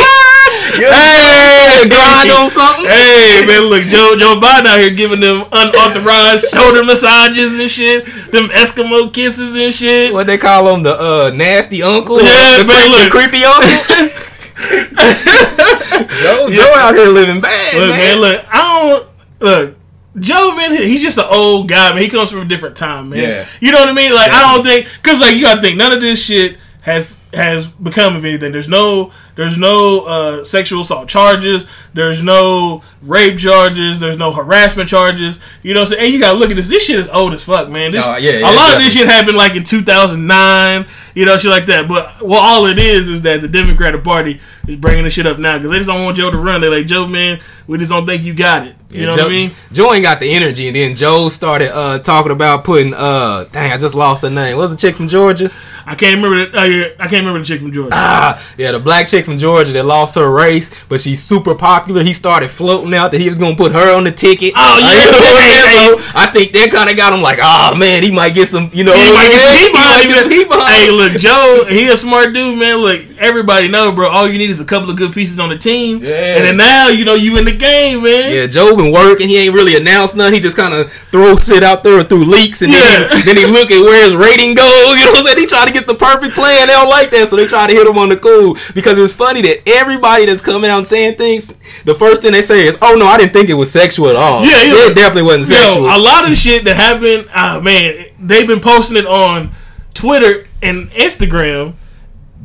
hey, to grind on something. Hey man, look, Joe Joe Biden out here giving them unauthorized shoulder massages and shit, them Eskimo kisses and shit. What they call him, the uh, nasty uncle, Yeah, the, man, creep- the look. creepy uncle. Joe, Joe out here living bad, Look, man. man, look, I don't look. Joe, man, he's just an old guy, man. He comes from a different time, man. Yeah. You know what I mean? Like, I don't think, cause like you gotta think, none of this shit has has become of anything. There's no, there's no uh, sexual assault charges. There's no rape charges. There's no harassment charges. You know what I'm saying? And you gotta look at this. This shit is old as fuck, man. This, Oh, yeah, a yeah, lot of this shit happened like in 2009. You know, shit like that. But well, all it is is that the Democratic Party is bringing this shit up now because they just don't want Joe to run. They're like, Joe, man, we just don't think you got it. You Yeah, know Joe, what I mean? Joe ain't got the energy, and then Joe started uh, talking about putting. uh Dang, I just lost her name. What's the chick from Georgia? I can't remember. The, uh, I can't remember the chick from Georgia. Ah, yeah, the black chick from Georgia that lost her race, but she's super popular. He started floating out that he was gonna put her on the ticket. Oh, yeah. Uh, you I'm? Hey, So I think that kind of got him like, oh man, he might get some, you know, He might get some heat he might get some him. Hey, look, Joe, he a smart dude, man. Look, everybody know, bro. All you need is a couple of good pieces on the team, Yeah. and then now you know you in the game, man. Yeah, Joe been working. He ain't really announced nothing. He just kind of throws shit out there through leaks, and then, he, then he look at where his rating goes. You know what I'm saying? He try to get the perfect plan. They don't like that, so they try to hit him on the cool. Because it's funny that everybody that's coming out saying things, the first thing they say is, "Oh no, I didn't think it was sexual at all." Yeah, yeah. it definitely wasn't sexual. Yo, a lot of the shit that happened, uh, man, they've been posting it on Twitter and Instagram.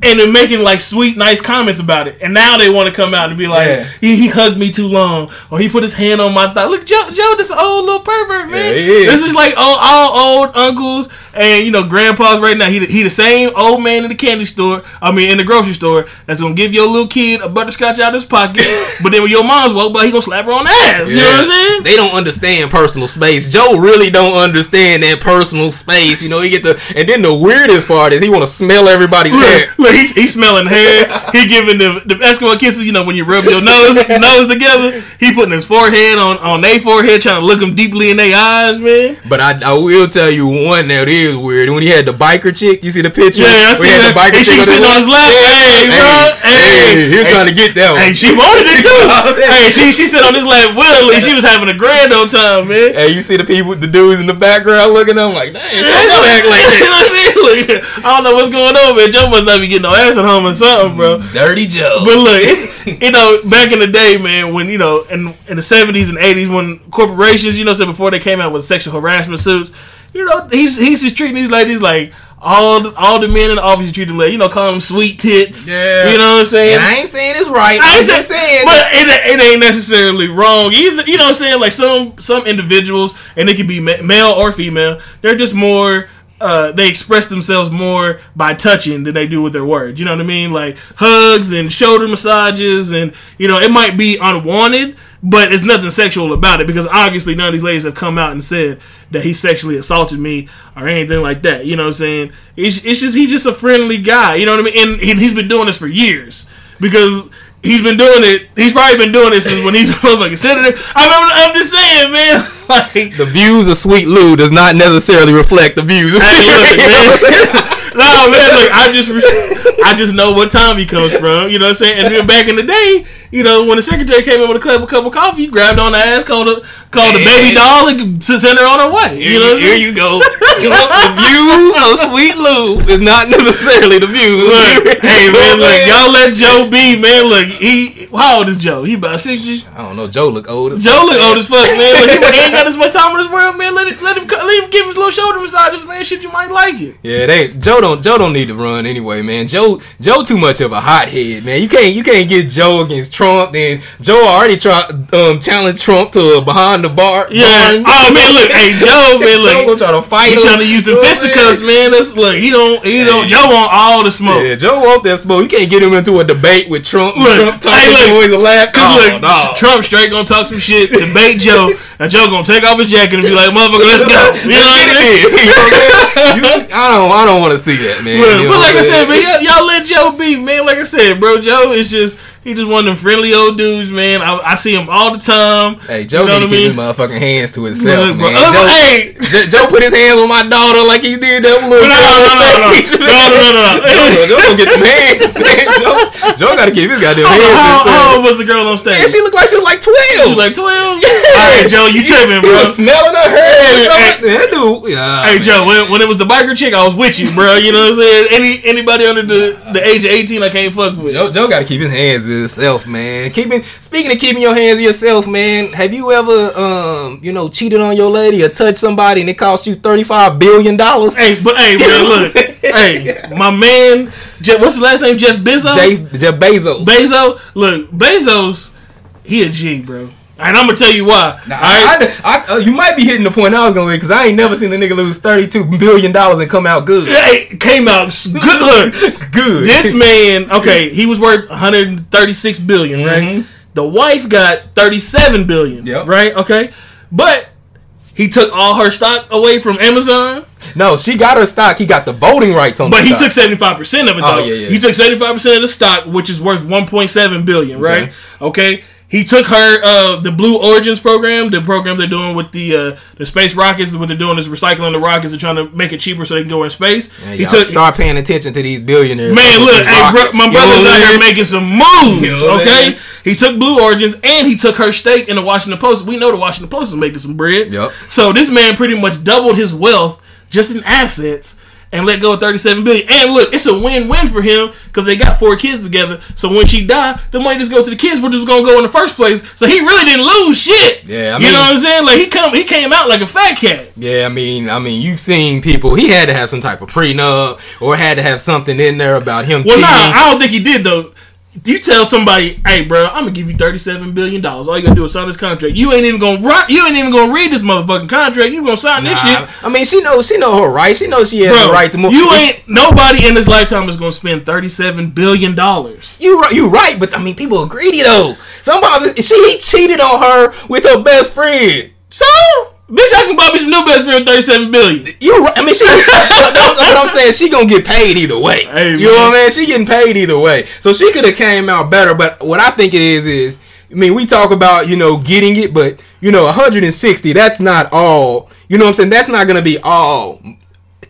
And then making like sweet, nice comments about it, and now they want to come out and be like, Yeah. he, "He hugged me too long," or "He put his hand on my thigh." Look, Joe, Joe, this old little pervert, man. Yeah. This is like all, all old uncles and you know grandpas right now. He the- he the same old man in the candy store. I mean, in the grocery store that's gonna give your little kid a butterscotch out of his pocket, but then when your mom's walk by, he gonna slap her on the ass. You know what I'm saying? They don't understand personal space. Joe really don't understand that personal space. You know, he get the and then the weirdest part is he want to smell everybody's hair. Look, he's, he's smelling hair. He giving the the Eskimo kisses. You know when you rub your nose nose together. He putting his forehead on on their forehead, trying to look them deeply in their eyes, man. But I, I will tell you one that is weird. When he had the biker chick, you see the picture? Yeah, I see he had that. And she was sitting on his lap. Hey, bro. Hey. he was Hey, trying to get that one. Hey, she wanted it too. hey, she she sat on his lap willingly. She was having a grand old time, man. Hey, you see the people, the dudes in the background looking at him like, dang, don't act like know that. what I'm saying? I don't know what's going on, man. Joe must not be getting no ass at home or something, bro. Dirty Joe. But look, it's you know back in the day, man, when you know in in the seventies and eighties, when corporations, you know, so before they came out with sexual harassment suits, you know, he's he's just treating these ladies like all the, all the men in the office treat them like you know, call them sweet tits. Yeah. you know what I'm saying. and I ain't saying it's right. I I'm ain't just saying. but it, it ain't necessarily wrong either. You know what I'm saying? Like some some individuals, and it could be ma- male or female. They're just more. Uh, they express themselves more by touching than they do with their words. You know what I mean? Like hugs and shoulder massages, and you know it might be unwanted, but it's nothing sexual about it because obviously none of these ladies have come out and said that he sexually assaulted me or anything like that. You know what I'm saying? It's, it's just he's just a friendly guy. You know what I mean? And, and he's been doing this for years because he's been doing it. He's probably been doing this since when he's a motherfucking senator. I mean, I'm just saying, man. Like, the views of Sweet Lou does not necessarily reflect the views. Of hey, look, man. no, man. Look, I just, I just know what time he comes from. You know what I'm saying? And then back in the day, you know, when the secretary came in with a cup, a cup of coffee, grabbed on the ass, called her, called the baby doll, and sent her on her way. Here You know, here you go. You know, the views of Sweet Lou is not necessarily the views. Look, hey man, look, y'all let Joe be, man. Look, he how old is Joe? He about sixty. I don't know. Joe look old. Joe fuck, look old as fuck, man. Look, he, he ain't got as much time in this world, man. Let it, let him, let him give his little shoulder massages, man. Shit, you might like it. Yeah, they Joe don't Joe don't need to run anyway, man. Joe Joe too much of a hothead, man. You can't you can't get Joe against Trump. Then Joe already tried um challenge Trump to a behind the bar. Yeah. barn. Oh man, look, hey Joe, man, Joe look. gonna try to fight He him. trying to use the You know what I'm fisticuffs, saying? man. That's look. He don't. He don't. Joe want all the smoke. Yeah, Joe want that smoke. You can't get him into a debate with Trump. Look, Trump talking hey, look, laugh. Cause Oh, look, no. Trump straight gonna talk some shit, debate Joe, and Joe gonna take off his jacket and be like, "Motherfucker, let's go." You know what I'm saying? You know what I'm saying? You- I don't I don't want to see that, man. But, You know but like I said, man, y'all, y'all let Joe be, man. Like I said, bro, Joe is just he just one of them friendly old dudes, man. I, I see him all the time. Hey, Joe you know to keep his motherfucking hands to himself, Look, man. uh, Joe, hey, Jo- Joe put his hands on my daughter like he did that no, little no, no, no, no, no, no, no, no. Joe, Joe gonna get them hands, man. Joe, Joe gotta keep his goddamn hands how, how old was the girl on stage? Man, she looked like she was like She 12. was like twelve. Yeah. All right, Joe, you tripping, He bro? was smelling her hair. Hey, Hey, that dude. Yeah, Hey man. Joe, when, when it was the biker chick, I was with you, bro. You know what I'm saying? Any anybody under the, the age of eighteen, I can't fuck with. Joe, Joe got to keep his hands to himself, man. Keeping speaking of keeping your hands to yourself, man. Have you ever, um, you know, cheated on your lady or touched somebody and it cost you thirty five billion dollars? Hey, but hey, man, look, hey, my man, Jeff, what's his last name? Jeff Bezos. Jay, Jeff Bezos. Bezos. Look, Bezos, he a G, bro. And I'm gonna tell you why. Now, all right? I, I, I, you might be hitting the point I was gonna make because I ain't never seen a nigga lose thirty two billion dollars and come out good. Hey, came out good. Look, good. this man, okay, he was worth 136 billion, right? Mm-hmm. The wife got 37 billion, Yep. right? Okay, but he took all her stock away from Amazon, no, she got her stock. He got the voting rights on. but he stock. took 75 percent of it. Oh, yeah, yeah. he took 75 percent of the stock, which is worth 1.7 billion, right? Okay. He took her uh, the Blue Origins program, the program they're doing with the uh, the space rockets. What they're doing is recycling the rockets and trying to make it cheaper so they can go in space. Man, he took start paying attention to these billionaires. Man, look, hey, bro, my brother's out here making some moves. You know what I'm okay, saying? he took Blue Origins and he took her stake in the Washington Post. We know the Washington Post is making some bread. Yep. So this man pretty much doubled his wealth just in assets and let go of thirty-seven billion. And look, it's a win-win for him because they got four kids together. So when she died, the money just go to the kids, which was gonna go in the first place. So he really didn't lose shit. Yeah, I mean, you know what I'm saying? Like he come, he came out like a fat cat. Yeah, I mean, I mean, you've seen people. He had to have some type of prenup, or had to have something in there about him. Well, cheating. nah, I don't think he did though. You tell somebody, "Hey, bro, I'm gonna give you thirty-seven billion dollars. All you gotta do is sign this contract. You ain't even gonna write. You ain't even gonna read this motherfucking contract. You gonna sign this shit, I mean, she knows. She know her right. She knows she has bro. the right to move. You ain't nobody in this lifetime is gonna spend thirty-seven billion dollars. You right, you right, but I mean, people are greedy though. Somebody, she he cheated on her with her best friend. So, bitch, I can buy me some new best friend thirty-seven billion. You, right. I mean, she. but, but, but I'm saying she gonna get paid either way. Hey, you know what I mean? She getting paid either way. So she could have came out better. But what I think it is is, I mean, we talk about you know getting it, but you know, 160. That's not all. You know what I'm saying? That's not gonna be all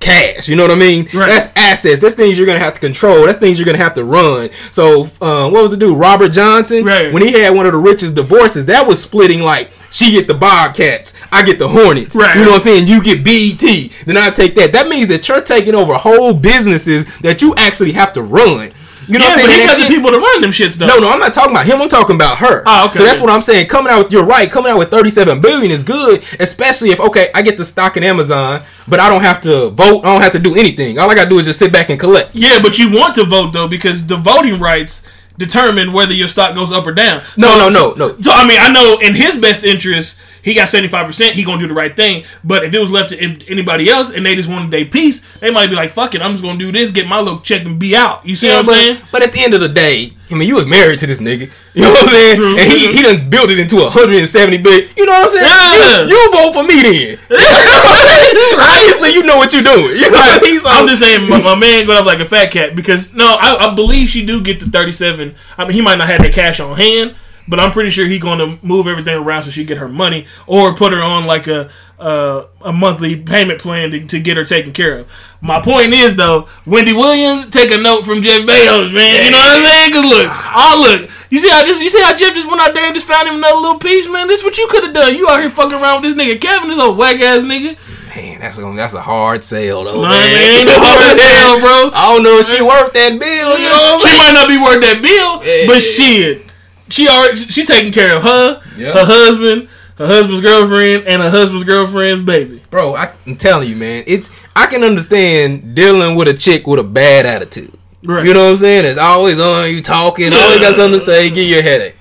cash. You know what I mean? Right. That's assets. That's things you're gonna have to control. That's things you're gonna have to run. So, uh, what was the dude? Robert Johnson. Right. When he had one of the richest divorces, that was splitting like she get the Bobcats, I get the Hornets. Right. You know what I'm saying? You get BET, then I take that. That means that you're taking over whole businesses that you actually have to run. You know Yeah, what I'm but saying? he got the people to run them shits though. no, no, I'm not talking about him. I'm talking about her. Oh, okay. So that's what I'm saying. Coming out with you're right. Coming out with 37 billion is good, especially if okay, I get the stock in Amazon, but I don't have to vote. I don't have to do anything. All I gotta do is just sit back and collect. Yeah, but you want to vote though because the voting rights determine whether your stock goes up or down. No, no, so- no, no. So I mean, I know in his best interest, he got seventy five percent. He gonna do the right thing. But if it was left to anybody else and they just wanted their piece, they might be like, "Fuck it, I'm just gonna do this, get my little check, and be out." You see what I'm but, saying? but at the end of the day, I mean, you was married to this nigga. You know what I'm saying? True. And he he done built it into a 170 billion. You know what I'm saying? Yeah. You, you vote for me then. Obviously, you know what you're doing. You know what I mean? So- I'm just saying, my, my man going up like a fat cat because no, I, I believe she do get the 37. I mean, he might not have that cash on hand, but I'm pretty sure he going to move everything around so she get her money or put her on like a uh, a monthly payment plan to, to get her taken care of. My point is though, Wendy Williams take a note from Jeff Bezos, man. You know what I'm saying? Cause look, I look. You see how this? You see how Jeff just went out there and just found him another little piece, man. This is what you could have done. You out here fucking around with this nigga Kevin, this old whack ass nigga. Man, that's a that's a hard sale though. Nah, man. man, ain't no hard sale, bro. I don't know if she worth that bill. You know what I'm she might not be worth that bill, Yeah. but shit, she already she taking care of her, Yeah. her husband, her husband's girlfriend, and her husband's girlfriend's baby. Bro, I, I'm telling you, man. It's I can understand dealing with a chick with a bad attitude. Right. You know what I'm saying? It's always on you talking, always got something to say, give you a headache.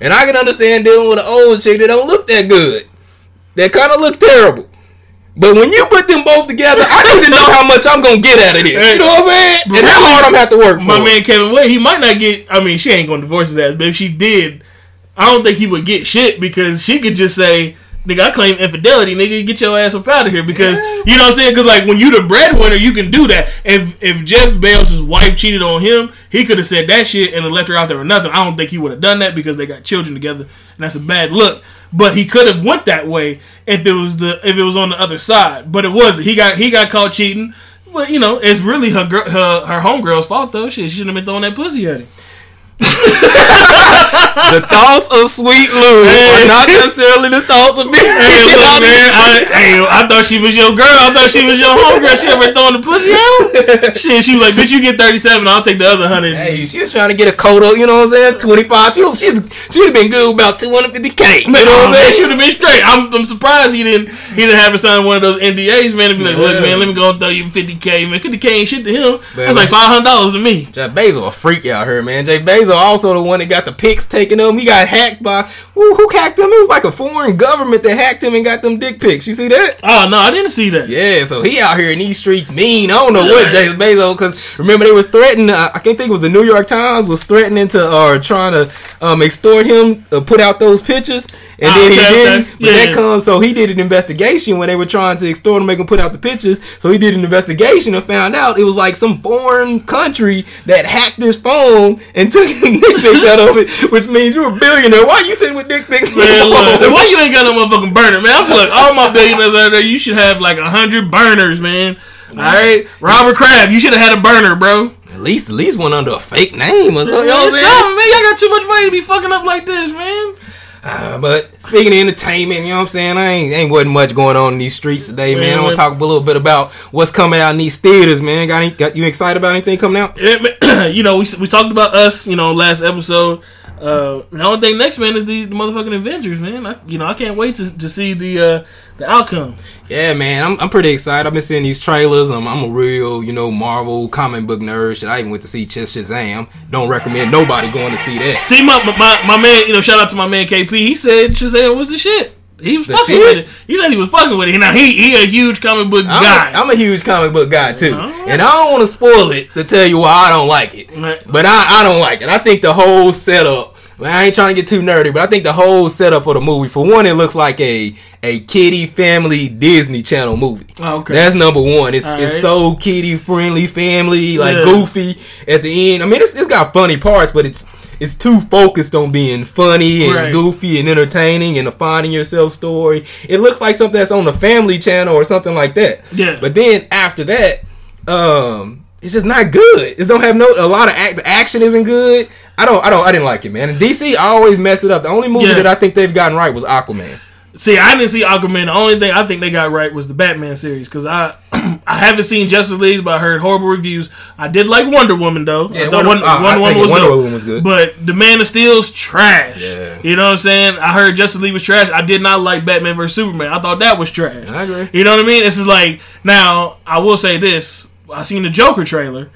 And I can understand dealing with an old chick that don't look that good. That kind of look terrible. But when you put them both together, I need to know how much I'm gonna get out of this. You know what I'm saying? And how hard I'm gonna have to work for. My it. man Kevin Wade, he might not get. I mean, she ain't gonna divorce his ass, but if she did, I don't think he would get shit because she could just say. Nigga, I claim infidelity. Nigga, get your ass up out of here because you know what I'm saying. Because like when you the breadwinner, you can do that. If if Jeff Bezos' wife cheated on him, he could have said that shit and left her out there or nothing. I don't think he would have done that because they got children together, and that's a bad look. But he could have went that way if it was the if it was on the other side. But it wasn't. He got he got caught cheating. But you know, it's really her her her homegirl's fault though. Shit, she shouldn't have been throwing that pussy at him. The thoughts of Sweet Lou are not necessarily the thoughts of me. Hey, look, man. I, hey, I thought she was your girl. I thought she was your homegirl. She ever throwing the pussy out? Shit, she was like, bitch, you get 37, I'll take the other 100. Hey, she was trying to get a quota, you know what I'm saying? 25. She, she, she would have been good about 250K. You know Man, what I'm She saying? would have been straight. I'm, I'm surprised he didn't he didn't have her sign one of those NDAs, man, and be like, look, man, let me go and throw you 50K. Man, 50K ain't shit to him. Man, That's like $500 to me. Jeff Bezos a freak out here, man. Jeff Also the one that got the pics taken of him. He got hacked by who, who hacked him? It was like a foreign government that hacked him and got them dick pics. You see that? Oh, no, I didn't see that. Yeah, so he out here in these streets mean. I don't know what Jeff Bezos because remember they was threatening. Uh, I can't think it was the New York Times was threatening to or trying to um, extort him, uh, put out those pictures, and Ah, then he okay, didn't. okay. But Yeah, that comes so he did an investigation when they were trying to extort him, make him put out the pictures. So he did an investigation and found out it was like some foreign country that hacked his phone and took dick pics out of it, which means you're a billionaire. Why are you sitting with dick pics? Man, look, why you ain't got no motherfucking burner, man? I feel like all my billionaires out there, you should have like a hundred burners, man. All right, Robert Kraft, you should have had a burner, bro. At least, at least one under a fake name or something. You know what I'm saying? man. Y'all got too much money to be fucking up like this, man. Uh, but speaking of entertainment, you know what I'm saying? I ain't ain't wasn't much going on in these streets today, man. Man, I want to talk a little bit about what's coming out in these theaters, man. Got any, got you excited about anything coming out? You know, we we talked about us, you know, last episode. Uh, the only thing next, man, is the, the motherfucking Avengers, man. I, you know, I can't wait to, to see the uh, the outcome. Yeah, man, I'm, I'm pretty excited. I've been seeing these trailers. I'm, I'm a real, you know, Marvel comic book nerd. Shit, I even went to see Ch- Shazam. Don't recommend nobody going to see that. See, my, my my man, you know, shout out to my man KP. He said Shazam was the shit. He was The fucking shit? with it. He said he was fucking with it. Now he he a huge comic book I'm, guy. A, I'm a huge comic book guy too, Alright. and I don't want to spoil it to tell you why I don't like it. Right. But I, I don't like it. I think the whole setup. Man, I ain't trying to get too nerdy, but I think the whole setup of the movie, for one, it looks like a a kiddie family Disney Channel movie. Oh, okay. That's number one. It's it's so kiddie friendly, family, like Yeah. goofy at the end. I mean, it's, it's got funny parts, but it's it's too focused on being funny and Right. goofy and entertaining and a finding yourself story. It looks like something that's on the Family Channel or something like that. Yeah. But then after that, um, it's just not good. It don't have no a lot of act. The action isn't good. I don't. I don't. I didn't like it, man. And DC always mess it up. The only movie Yeah. that I think they've gotten right was Aquaman. See, I didn't see Aquaman. The only thing I think they got right was the Batman series because I I haven't seen Justice League, but I heard horrible reviews. I did like Wonder Woman though. Yeah, I thought Wonder- uh, I think was Wonder dope. Woman was good. But the Man of Steel's trash. Yeah. You know what I'm saying? I heard Justice League was trash. I did not like Batman vs Superman. I thought that was trash. I agree. You know what I mean? This is like now. I will say this: I seen the Joker trailer.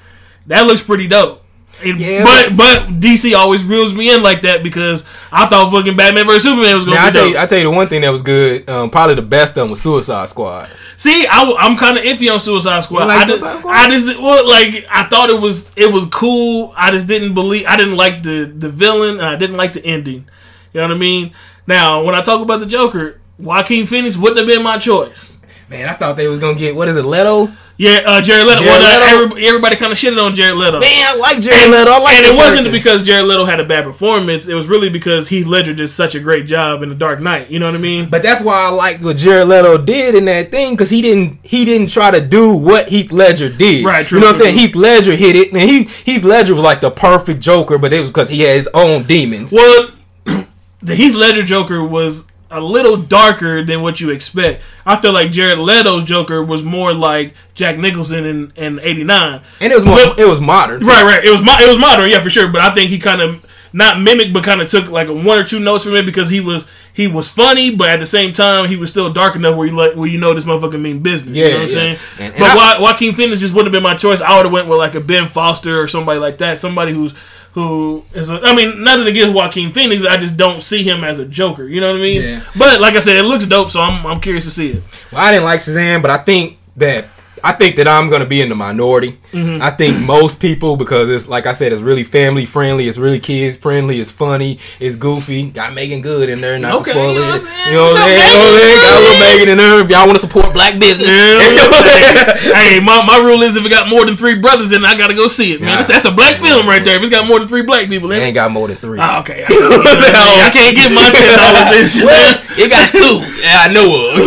That looks pretty dope. It- Yeah, but but DC always reels me in like that because I thought fucking Batman vs Superman was gonna Now be I tell dope. you, I tell you the one thing that was good. Um, probably the best of them was Suicide Squad. See, I, am kind of iffy on Suicide Squad. Like I just, Suicide Squad? I just, well, like I thought it was, it was cool. I just didn't believe, I didn't like the the villain. And I didn't like the ending. You know what I mean? Now, when I talk about the Joker, Joaquin Phoenix wouldn't have been my choice. Man, I thought they was gonna get what is it, Leto? Yeah, uh, Jared Leto. Jared well, Leto? everybody, everybody kind of shitted on Jared Leto. Man, I like Jared Leto. I like and it wasn't because Jared Leto had a bad performance. It was really because Heath Ledger did such a great job in The Dark Knight. You know what I mean? But that's why I like what Jared Leto did in that thing because he didn't he didn't try to do what Heath Ledger did. Right, true, You know what I'm saying? Heath Ledger hit it, and he Heath Ledger was like the perfect Joker, but it was because he had his own demons. Well, the Heath Ledger Joker was a little darker than what you expect. I feel like Jared Leto's Joker was more like Jack Nicholson in, in '89. and it was more Well- it was modern. too. Right, right. It was mo- it was modern, yeah, for sure. But I think he kind of not mimicked, but kind of took like a one or two notes from it because he was he was funny, but at the same time he was still dark enough where you like where you know this motherfucker mean business. you Yeah, know what I'm yeah. saying? And- and but I- Joaquin Phoenix just wouldn't have been my choice. I would have went with like a Ben Foster or somebody like that, somebody who's who is a, I mean nothing against Joaquin Phoenix. I just don't see him as a Joker. You know what I mean? Yeah. But like I said, it looks dope, so I'm I'm curious to see it. Well, I didn't like Shazam, but I think that I think that I'm gonna be in the minority. Mm-hmm. I think most people because it's like I said, it's really family friendly, it's really kids friendly, it's funny, it's goofy. Got Meagan Good in there, not Okay, to spoil you know it. what I'm saying? You know what I'm saying? You know what I'm saying? Got a little Megan? In there. If y'all want to support black business, hey, my, my rule is if it got more than three brothers in I gotta go see it, man. Nah. That's, that's a black film right there. If it's got more than three black people in it. ain't got more than three. Ah, okay. I, I can't get my ten dollars. well, it got two. Yeah, I know of.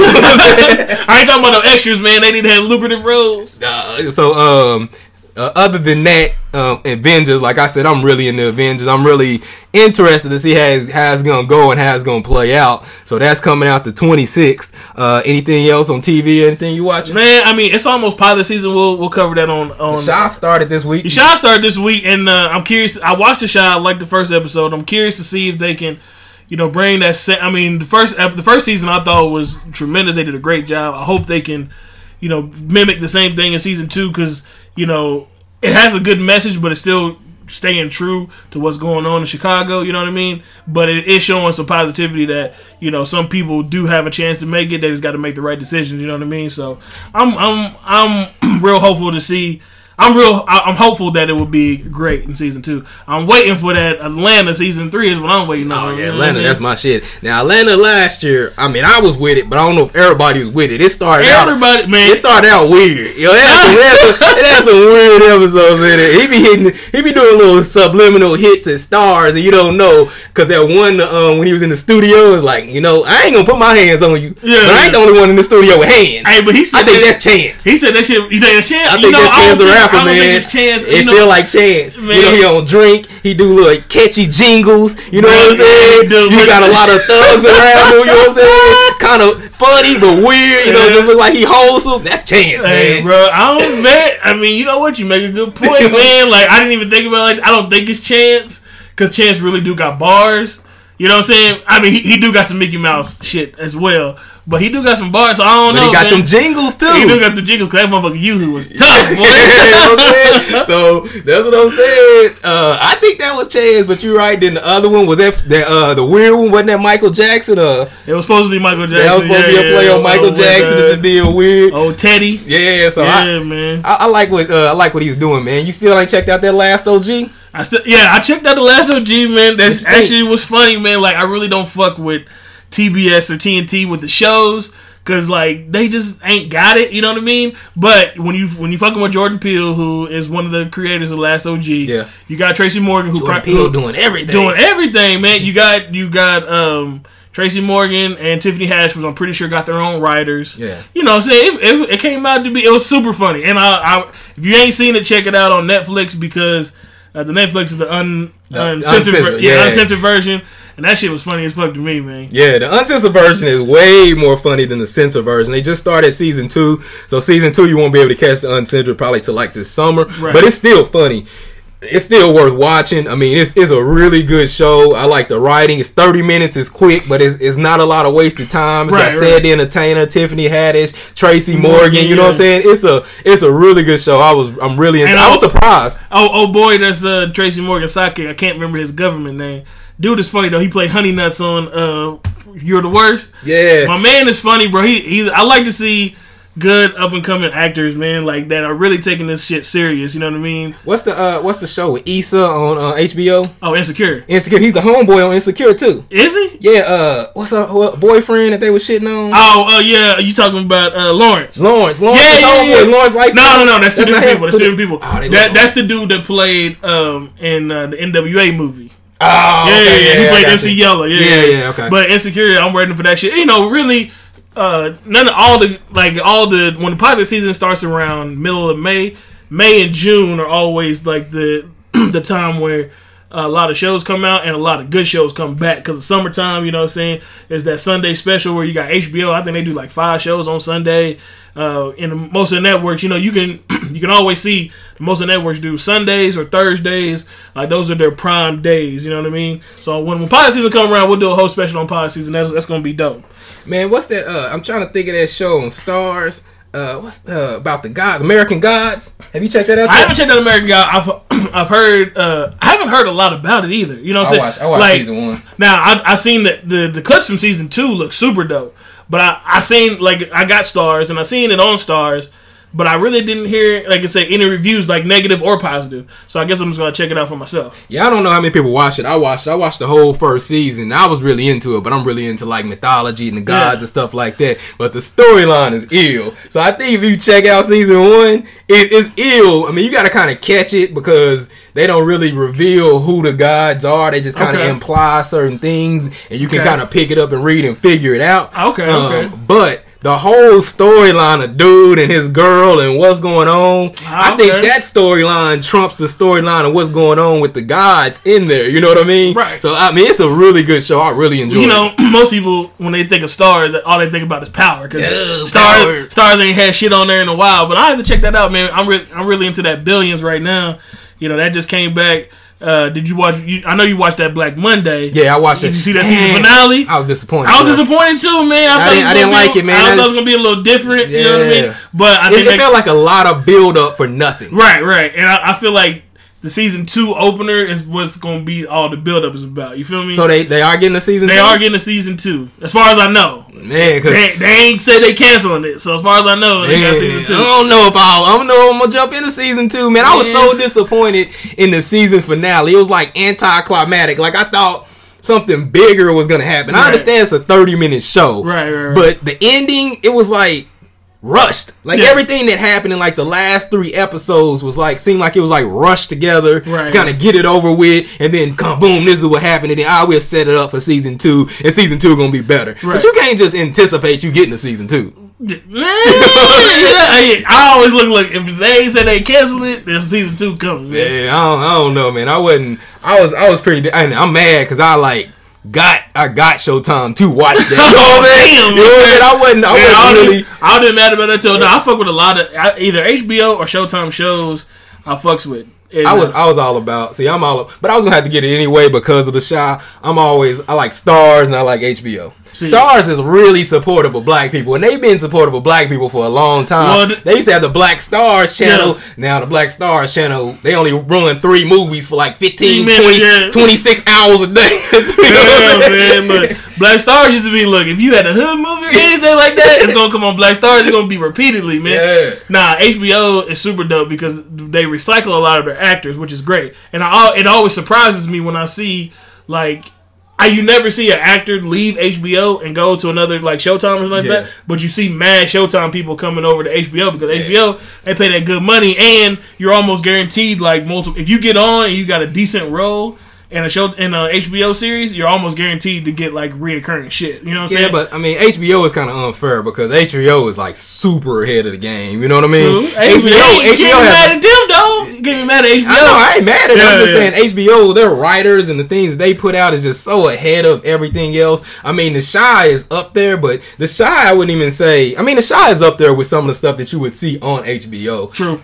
I ain't talking about no extras, man. They need to have lucrative roles. Uh, so um uh, other than that um avengers like i said i'm really into avengers i'm really interested to see how it's, how it's gonna go and how it's gonna play out so that's coming out the 26th uh anything else on tv anything you watching Man, I mean, it's almost pilot season. We'll we'll cover that on on. Shaw started this week The Chi started this week, and uh, I'm curious. I watched the Chi, I like the first episode. I'm curious to see if they can, you know, bring that. Se- I mean, the first the first season I thought was tremendous. They did a great job. I hope they can, you know, mimic the same thing in season two because you know it has a good message, but it's still staying true to what's going on in Chicago. You know what I mean? But it is showing some positivity that you know some people do have a chance to make it. They just got to make the right decisions. You know what I mean? So I'm I'm I'm real hopeful to see I'm real. I- I'm hopeful that it will be great in season two. I'm waiting for that Atlanta season three is what I'm waiting on. Oh you yeah, know what I'm Atlanta, that's my shit. Now Atlanta last year, I mean, I was with it, but I don't know if everybody was with it. It started out, Everybody, man. it started out weird. Yo, it had, some, it, had some, it had some weird episodes in it. He be hitting, he be doing little subliminal hits and stars, and you don't know because that one um, when he was in the studio is like, you know, I ain't gonna put my hands on you, Yeah, but I ain't the only one in the studio with hands. Hey, but he said I think that- that's Chance. He said that shit. You think that's Chance? I you think know, that's Chance the I don't man. think it's Chance. It you know, feel like Chance. You know, he don't drink. He do little catchy jingles. You know what I'm saying? You got a lot of thugs around him. You know what I'm saying? Kind of funny but weird. You know, Yeah. just look like he wholesome. That's Chance, Hey, man. bro, I don't bet. I mean, you know what? You make a good point, man. Like, I didn't even think about it. Like, I don't think it's Chance because Chance really do got bars. You know what I'm saying? I mean, he, he do got some Mickey Mouse shit as well, but he do got some bars. So I don't But know. he got man. them jingles too. He do got the jingles because that motherfucker Yuzu was tough, you know what I'm. So that's what I'm saying. Uh, I think that was Chance, but you're right. Then the other one was that, that uh, the weird one wasn't that Michael Jackson? Uh, it was supposed to be Michael Jackson. that was supposed to be a play yeah, on Michael oh, Jackson. It's just being weird. Oh, Teddy. Yeah, so Yeah, I, man. I, I like what uh, I like what he's doing, man. You still ain't checked out that last OG? I still, yeah, I checked out the last OG, man. That actually was funny, man. Like, I really don't fuck with TBS or TNT with the shows because like they just ain't got it. You know what I mean? But when you when you fucking with Jordan Peele, who is one of the creators of Last OG, Yeah. you got Tracy Morgan, who Jordan pri- Peele doing everything. doing everything, man. You got you got um Tracy Morgan and Tiffany Haddish was I'm pretty sure got their own writers. Yeah. You know what I'm saying? It, it, it came out to be it was super funny. And I, I if you ain't seen it, check it out on Netflix because uh, the Netflix is the un, The uncensored, ver- uncensored, yeah, yeah. uncensored version. And that shit was funny as fuck to me, man. Yeah, the uncensored version is way more funny than the censored version. They just started season two, so season two you won't be able to catch the uncensored probably till like this summer. Right. But it's still funny. It's still worth watching. I mean, it's, it's a really good show. I like the writing. It's thirty minutes. It's quick, but it's, it's not a lot of wasted time. It's Right, got right. The Entertainer, Tiffany Haddish, Tracy Morgan. You know what I'm saying? It's a it's a really good show. I was I'm really into. I was I- surprised. Oh, oh boy, that's uh, Tracy Morgan sidekick. I can't remember his government name. Dude is funny though. He played Honey Nuts on uh, You're the Worst. Yeah. My man is funny, bro. He, he I like to see good up and coming actors, man, like that are really taking this shit serious. You know what I mean? What's the uh What's the show with Issa on uh, HBO? Oh, Insecure. Insecure. He's the homeboy on Insecure too. Is he? Yeah, uh, what's up, what, boyfriend that they was shitting on? Oh, uh, yeah. You talking about uh, Lawrence? Lawrence, Lawrence, Yeah, yeah, homeboy. yeah. Lawrence like No, no, no. That's two different people. That's two different people. Oh, that, that's the dude that played um, in uh, the NWA movie. Oh, Yeah, okay, yeah, yeah. He played MC you. Yellow. Yeah, Yeah, yeah, okay. But Insecure, I'm waiting for that shit. You know, really, uh, none of all the like all the when the pilot season starts around middle of May, May and June are always like the the time where. A lot of shows come out and a lot of good shows come back because summertime, you know what I'm saying, is that Sunday special where you got HBO. I think they do like five shows on Sunday. Uh, in most of the networks, you know, you can you can always see most of the networks do Sundays or Thursdays. Like those are their prime days. You know what I mean? So when, when pilot season come around, we'll do a whole special on pilot season. That's, that's gonna be dope. Man, what's that? Uh, I'm trying to think of that show on Starz. Uh, what's uh, about the gods, American Gods? Have you checked that out? I yet? haven't checked out American God. I've I've heard uh, I haven't heard a lot about it either. You know what I'm I saying? watched, I watched Like, season one. Now I I seen the, the the clips from season two look super dope, but I I seen like I got Starz and I seen it on Starz, but I really didn't hear like I say any reviews like negative or positive. So I guess I'm just gonna check it out for myself. Yeah, I don't know how many people watch it. I watched. I watched the whole first season. I was really into it, but I'm really into like mythology and the gods Yeah. and stuff like that. But the storyline is ill. So I think if you check out season one, it is ill. I mean, you got to kind of catch it because they don't really reveal who the gods are. They just kind of Okay. imply certain things, and you can kind of pick it up and read and figure it out. Okay, Um, okay. But the whole storyline of dude and his girl and what's going on, ah, I think that storyline trumps the storyline of what's going on with the gods in there. You know what I mean? Right. So I mean, it's a really good show. I really enjoy. You it. know, most people when they think of Starz, all they think about is power because Yeah, Starz power. Starz ain't had shit on there in a while. But I have to check that out, man. I'm really I'm really into that billions right now. You know, that just came back. Uh, did you watch? You, I know you watched that Black Monday. Yeah, I watched it. Did you see that season finale? I was disappointed. I was bro. disappointed too, man. I, thought didn't- I didn't like it, man. I I thought it was gonna be a little different. You know what I mean? But I It, think it they- felt like a lot of build up for nothing. right, right, and I, I feel like the season two opener is what's going to be all the buildup is about. You feel me? So they they are getting a season. they two? are getting a season two, as far as I know. man. Cause They, they ain't say they canceling it, so as far as I know, they got season two. I don't know if I'll, I don't know I'm gonna jump into season two, man. I was so disappointed in the season finale. It was like anticlimactic. Like I thought something bigger was gonna happen. I understand it's a 30 minute show, Right, right, right. But the ending, it was like rushed. Like Yeah. everything that happened in like the last three episodes was like seemed like it was like rushed together Right. to kind of get it over with, and then boom, this is what happened, and then ah, I will set it up for season two, and season two gonna be better. Right. But you can't just anticipate you getting to season two. I, I always look like if they said they cancel it, then season two coming. Man. Yeah, I don't, I don't know, man. I wasn't. I was. I was pretty. And I'm mad because I like got. I got Showtime to watch that. You know what I'm saying? Damn, You know what I'm saying? I wasn't. I Man, wasn't didn't, really. I didn't mad about that till now. I fuck with a lot of I- either HBO or Showtime shows. I fucks with. And, I was. I was all about. See, I'm all. But I was gonna have to get it anyway because of the Chi. I'm always. I like Starz and I like HBO. Starz is really supportive of black people, and they've been supportive of black people for a long time. Well, th- they used to have the Black Starz channel. Yeah. Now the Black Starz channel, they only run three movies for like 15, minutes, 20, yeah. 26 hours a day. You know yeah, man, but Black Starz used to be look. If you had a hood movie or anything like that, it's gonna come on Black Starz. It's gonna be repeatedly, man. Yeah. Nah, HBO is super dope because they recycle a lot of their actors, which is great. And I, it always surprises me when I see like. I, you never see an actor leave HBO and go to another like Showtime or something like Yeah. that, but you see mad Showtime people coming over to HBO because HBO they pay that good money and you're almost guaranteed like multiple. If you get on and you got a decent role in a show in a HBO series, you're almost guaranteed to get like reoccurring shit. You know what I'm Yeah, saying? but I mean, HBO is kind of unfair because HBO is like super ahead of the game. You know what I mean? True. HBO, HBO, HBO get mad at them though. Get me mad at HBO. I know I ain't mad at it. I'm just yeah. saying HBO, their writers and the things they put out is just so ahead of everything else. I mean, The Chi is up there, but The Chi I wouldn't even say. I mean, The Chi is up there with some of the stuff that you would see on HBO. True.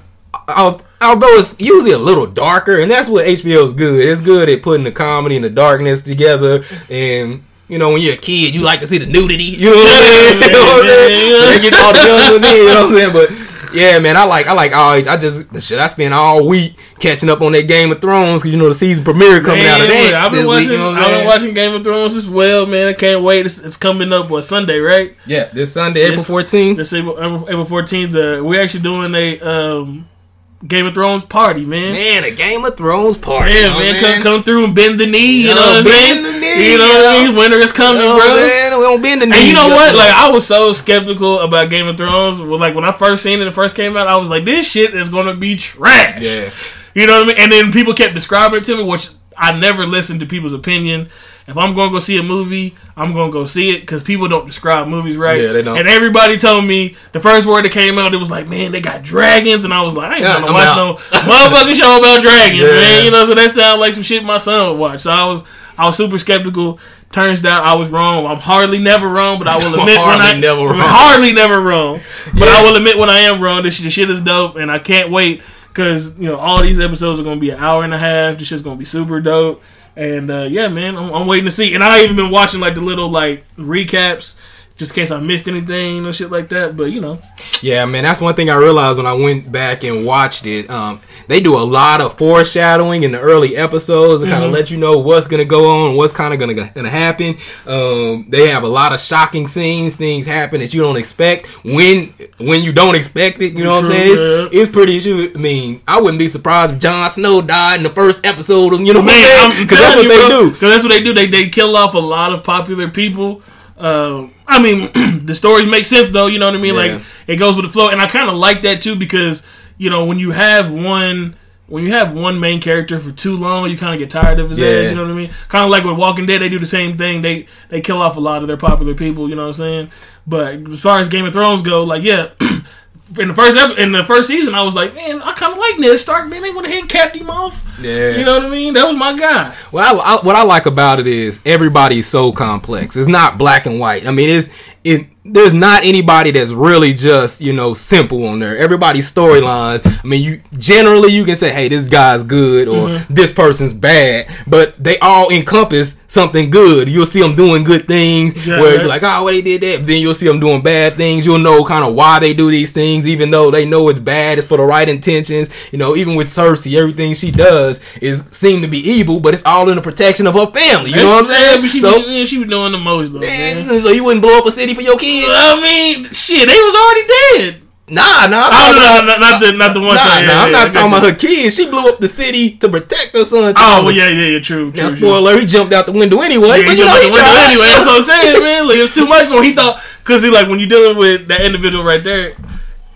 Al- although it's usually a little darker, and that's what HBO is good. It's good at putting the comedy and the darkness together. And you know, when you're a kid, you like to see the nudity. You know what I'm saying? You know what I'm saying? Get all the young ones in. You know what I'm saying? But yeah, man, I like I like all. I just the shit I spent all week catching up on that Game of Thrones because you know the season premiere coming out of Man, that I've been watching. week. You know I've been watching Game of Thrones as well, man. I can't wait. It's, it's coming up on Sunday, right? Yeah, this Sunday, This- April 14th. This April April fourteenth. Uh, we're actually doing a um, Game of Thrones party, man. Man, a Game of Thrones party. Yeah, what man, come, come through and bend the knee. You Yo, know what saying? the knee, you know what I mean? Winter is coming, know bro. what We don't bend the knee. And you know what? Like I was so skeptical about Game of Thrones. Like when I first seen it, it first came out, I was like, "This shit is gonna be trash." Yeah. You know what I mean? And then people kept describing it to me, which I never listen to people's opinion. If I'm going to go see a movie, I'm going to go see it because people don't describe movies right. Yeah, they don't. And everybody told me the first word that came out, it was like, man, they got dragons. And I was like, I ain't Yeah, going to I'm watch out. no motherfucking show about dragons, Yeah. man. You know, so that sounds like some shit my son would watch. So I was, I was super skeptical. Turns out I was wrong. I'm hardly never wrong, but I will admit when I never I'm wrong. hardly never wrong. But Yeah. I will admit when I am wrong. This shit is dope, and I can't wait because you know all these episodes are gonna be an hour and a half. This shit's gonna be super dope, and uh, yeah, man, I'm, I'm waiting to see. And I even been watching like the little like recaps. Just in case I missed anything or shit like that, but you know, Yeah, man, that's one thing I realized when I went back and watched it. Um, they do a lot of foreshadowing in the early episodes to kind of let you know what's gonna go on, what's kind of gonna gonna happen. Um, they have a lot of shocking scenes, things happen that you don't expect when when you don't expect it. You know what I'm saying? It's, yeah. it's pretty. I mean, I wouldn't be surprised if Jon Snow died in the first episode. Of, you know man, I'm I'm saying? Because that's what they do. Because that's what they do. They they kill off a lot of popular people. Uh, I mean, the stories make sense though. You know what I mean? Yeah. Like it goes with the flow, and I kind of like that too because you know when you have one. When you have one main character for too long, you kind of get tired of his Yeah. ass. You know what I mean? Kind of like with Walking Dead, they do the same thing. They they kill off a lot of their popular people. You know what I'm saying? But as far as Game of Thrones go, like yeah, in the first ep- in the first season, I was like, man, I kind of like Ned Stark. Man, they went ahead and capped him off. Yeah. You know what I mean? That was my guy. Well, I, I, what I like about it is everybody's so complex. It's not black and white. I mean, it's it there's not anybody that's really just you know simple on there. Everybody's storylines. I mean, you generally you can say, hey, this guy's good or Mm-hmm. this person's bad, but they all encompass something good. You'll see them doing good things Yeah, where you're like, oh, well, they did that. But then you'll see them doing bad things. You'll know kind of why they do these things, even though they know it's bad. It's for the right intentions. You know, even with Cersei, everything she does is seem to be evil, but it's all in the protection of her family. You know what I'm saying? she, so, be, she be doing the most though, man. so you wouldn't blow up a city for your kids? I mean, shit, they was already dead. Nah, nah. I'm Oh no, no, not the not the one. Nah, time. nah, Yeah, I'm yeah, not talking got about her kids. She blew up the city to protect her son. Oh well, yeah, yeah, yeah, true. Now, true, true. spoiler, he jumped out the window anyway. Yeah, but he you know, he out the window tried. anyway. That's what I'm saying, man. Like it was too much for him. He thought because he like when you're dealing with that individual right there,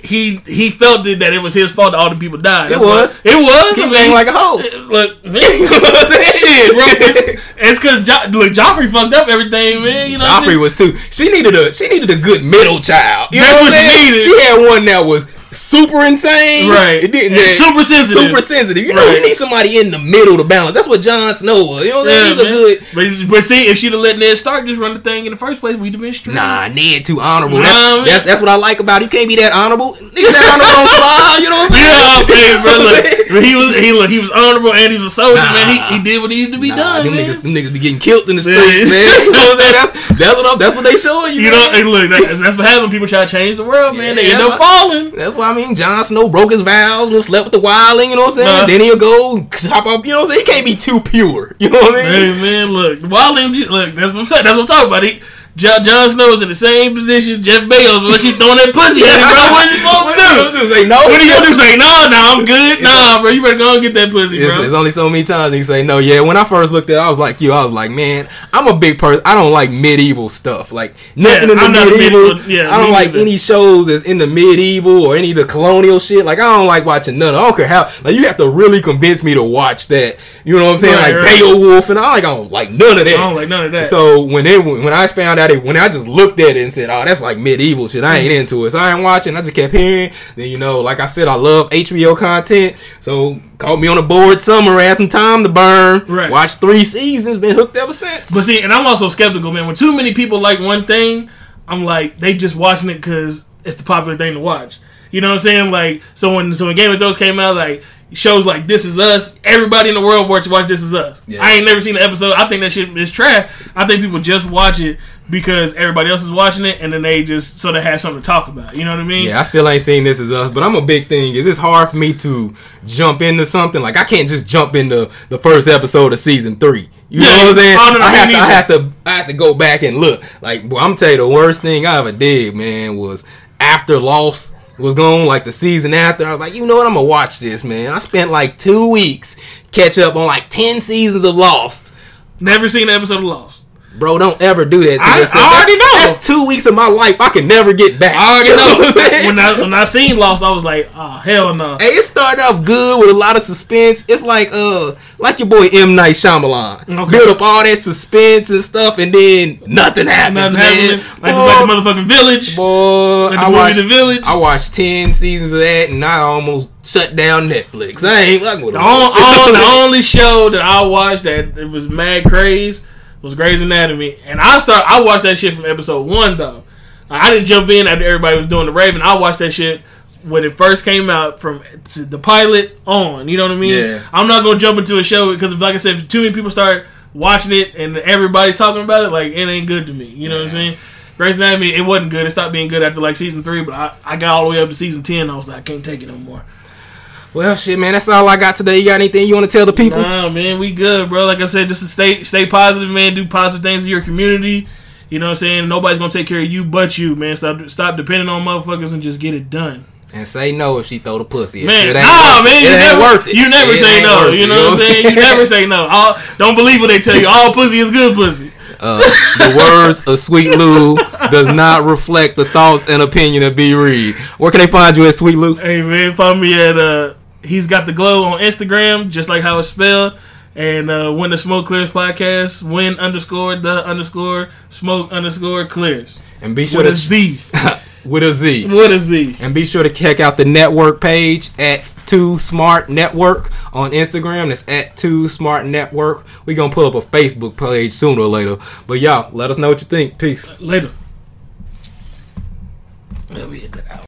he he felt it, that it was his fault that all the people died. It was. It was. He I was mean, like a hoe. Eh, look, man, You know what I'm saying? shit, bro. It's because jo- look, Joffrey fucked up everything, man. You know, Joffrey was too. She needed a. She needed a good middle child. You That's know what, what she needed. She had one that was super insane, Right. It didn't, And super sensitive. super sensitive. You know, Right. you need somebody in the middle to balance. That's what Jon Snow was. You know what I'm saying? Yeah, He's a good. But, but see, if she'd have let Ned Stark just run the thing in the first place, we'd have been straight. Nah, Ned too honorable. Nah, That's, that's that's what I like about it. You can't be that honorable. Niggas that honorable on fire. You know what I'm saying? Yeah, hey, bro, look, he was he look, he was honorable and he was a soldier, Nah. man. He, he did what he needed to be Nah, done, them man. niggas, them niggas be getting killed in the Yeah. streets, man. You know what I'm saying? That's that's what I'm, that's what they showing you. You know, hey, look, that, that's what happens. People try to change the world, man. They end up falling. That's why I mean Jon Snow broke his vows and slept with the wildling, you know what I'm saying? Nah. Then he'll go hop up, you know what I'm saying? He can't be too pure. You know what I mean? Hey, man, look, Wild MG, look, that's what I'm saying. That's what I'm talking about. He, John, Jon Snow's in the same position Jeff Bezos, but she throwing that pussy at him, bro. What are you supposed to do? Say no. What are you gonna do? Say no, no, I'm good. Nah, bro, you better go and get that pussy, It's, bro. it's only so many times they say no. Yeah, when I first looked at it, I was like you. I was like, man, I'm a big person. I don't like medieval stuff. Like nothing Yeah, in the I'm medieval. medieval- yeah, I don't like neither. any shows that's in the medieval or any of the colonial shit. Like I don't like watching none. I don't care how. Like you have to really convince me to watch that. You know what I'm saying? Right, like right. Beowulf and I like I don't like none of that. I don't like none of that. So when it when I found out when I just looked at it and said, "Oh, that's like medieval shit," I ain't into it. So I ain't watching. I just kept hearing. Then you know, like I said, I love HBO content. So caught me on the board summer, had some time to burn. Right. Watched three seasons, been hooked ever since. But see, and I'm also skeptical, man. When too many people like one thing, I'm like, they just watching it because it's the popular thing to watch. You know what I'm saying? Like, so when so when Game of Thrones came out, like shows like This Is Us, everybody in the world watch watch This Is Us. Yeah. I ain't never seen an episode. I think that shit is trash. I think people just watch it because everybody else is watching it, and then they just sort of have something to talk about. You know what I mean? Yeah, I still ain't seen This Is Us, but I'm a big thing. Is it's hard for me to jump into something like I can't just jump into the first episode of season three. You Yeah, know what I'm saying? oh, no, I have to, I have to, I have to go back and look. Like, boy, I'm tell you, the worst thing I ever did, man, was after Lost was going, like the season after. I was like, you know what? I'm gonna watch this, man. I spent like two weeks catch up on like ten seasons of Lost. Never seen an episode of Lost. Bro, don't ever do that to I- yourself. I already That's- know. That's two weeks of my life I can never get back. I already You what I'm know. saying? when I when I seen Lost, I was like, oh hell no. Hey, it started off good with a lot of suspense. It's like uh, like your boy M Night Shyamalan. Okay. Build up all that suspense and stuff, and then nothing happens, Nothing man. happening. Like, boy, like the motherfucking village. boy, Like the I watched, The Village. I watched ten seasons of that, and I almost shut down Netflix. I ain't fucking with The, on, on, the only show that I watched that it was mad craze was Grey's Anatomy, and I start I watched that shit from episode one though. I didn't jump in after everybody was doing the Raven. I watched that shit when it first came out from the pilot on. You know what I mean? Yeah. I'm not gonna jump into a show because, like I said, if too many people start watching it and everybody talking about it, like it ain't good to me. You know what I'm saying? Grey's Anatomy, it wasn't good. It stopped being good after like season three, but I, I got all the way up to season ten. I was like, I can't take it no more. Well, shit, man, that's all I got today. You got anything you want to tell the people? Nah, man, we good, bro. Like I said, just to stay stay positive, man. Do positive things in your community. You know what I'm saying? Nobody's gonna take care of you but you, man. Stop stop depending on motherfuckers and just get it done. And say no if she throw the pussy. Man, nah, man, you never, worth it. you never It say no. You know what I'm saying? You never say no. All, don't believe what they tell you. All pussy is good pussy. Uh, the words of Sweet Lou does not reflect the thoughts and opinion of B Reed. Where can they find you at Sweet Lou? Hey man, find me at uh he's got the glow on Instagram, just like how it's spelled. And uh when the smoke clears podcast, when underscore the underscore smoke underscore clears. And be sure With to a Z. with a Z. What a Z. And be sure to check out the network page at Two Smart Network on Instagram. That's at Two Smart Network. We're gonna pull up a Facebook page sooner or later. But y'all, let us know what you think. Peace. Later. Yeah, we hit.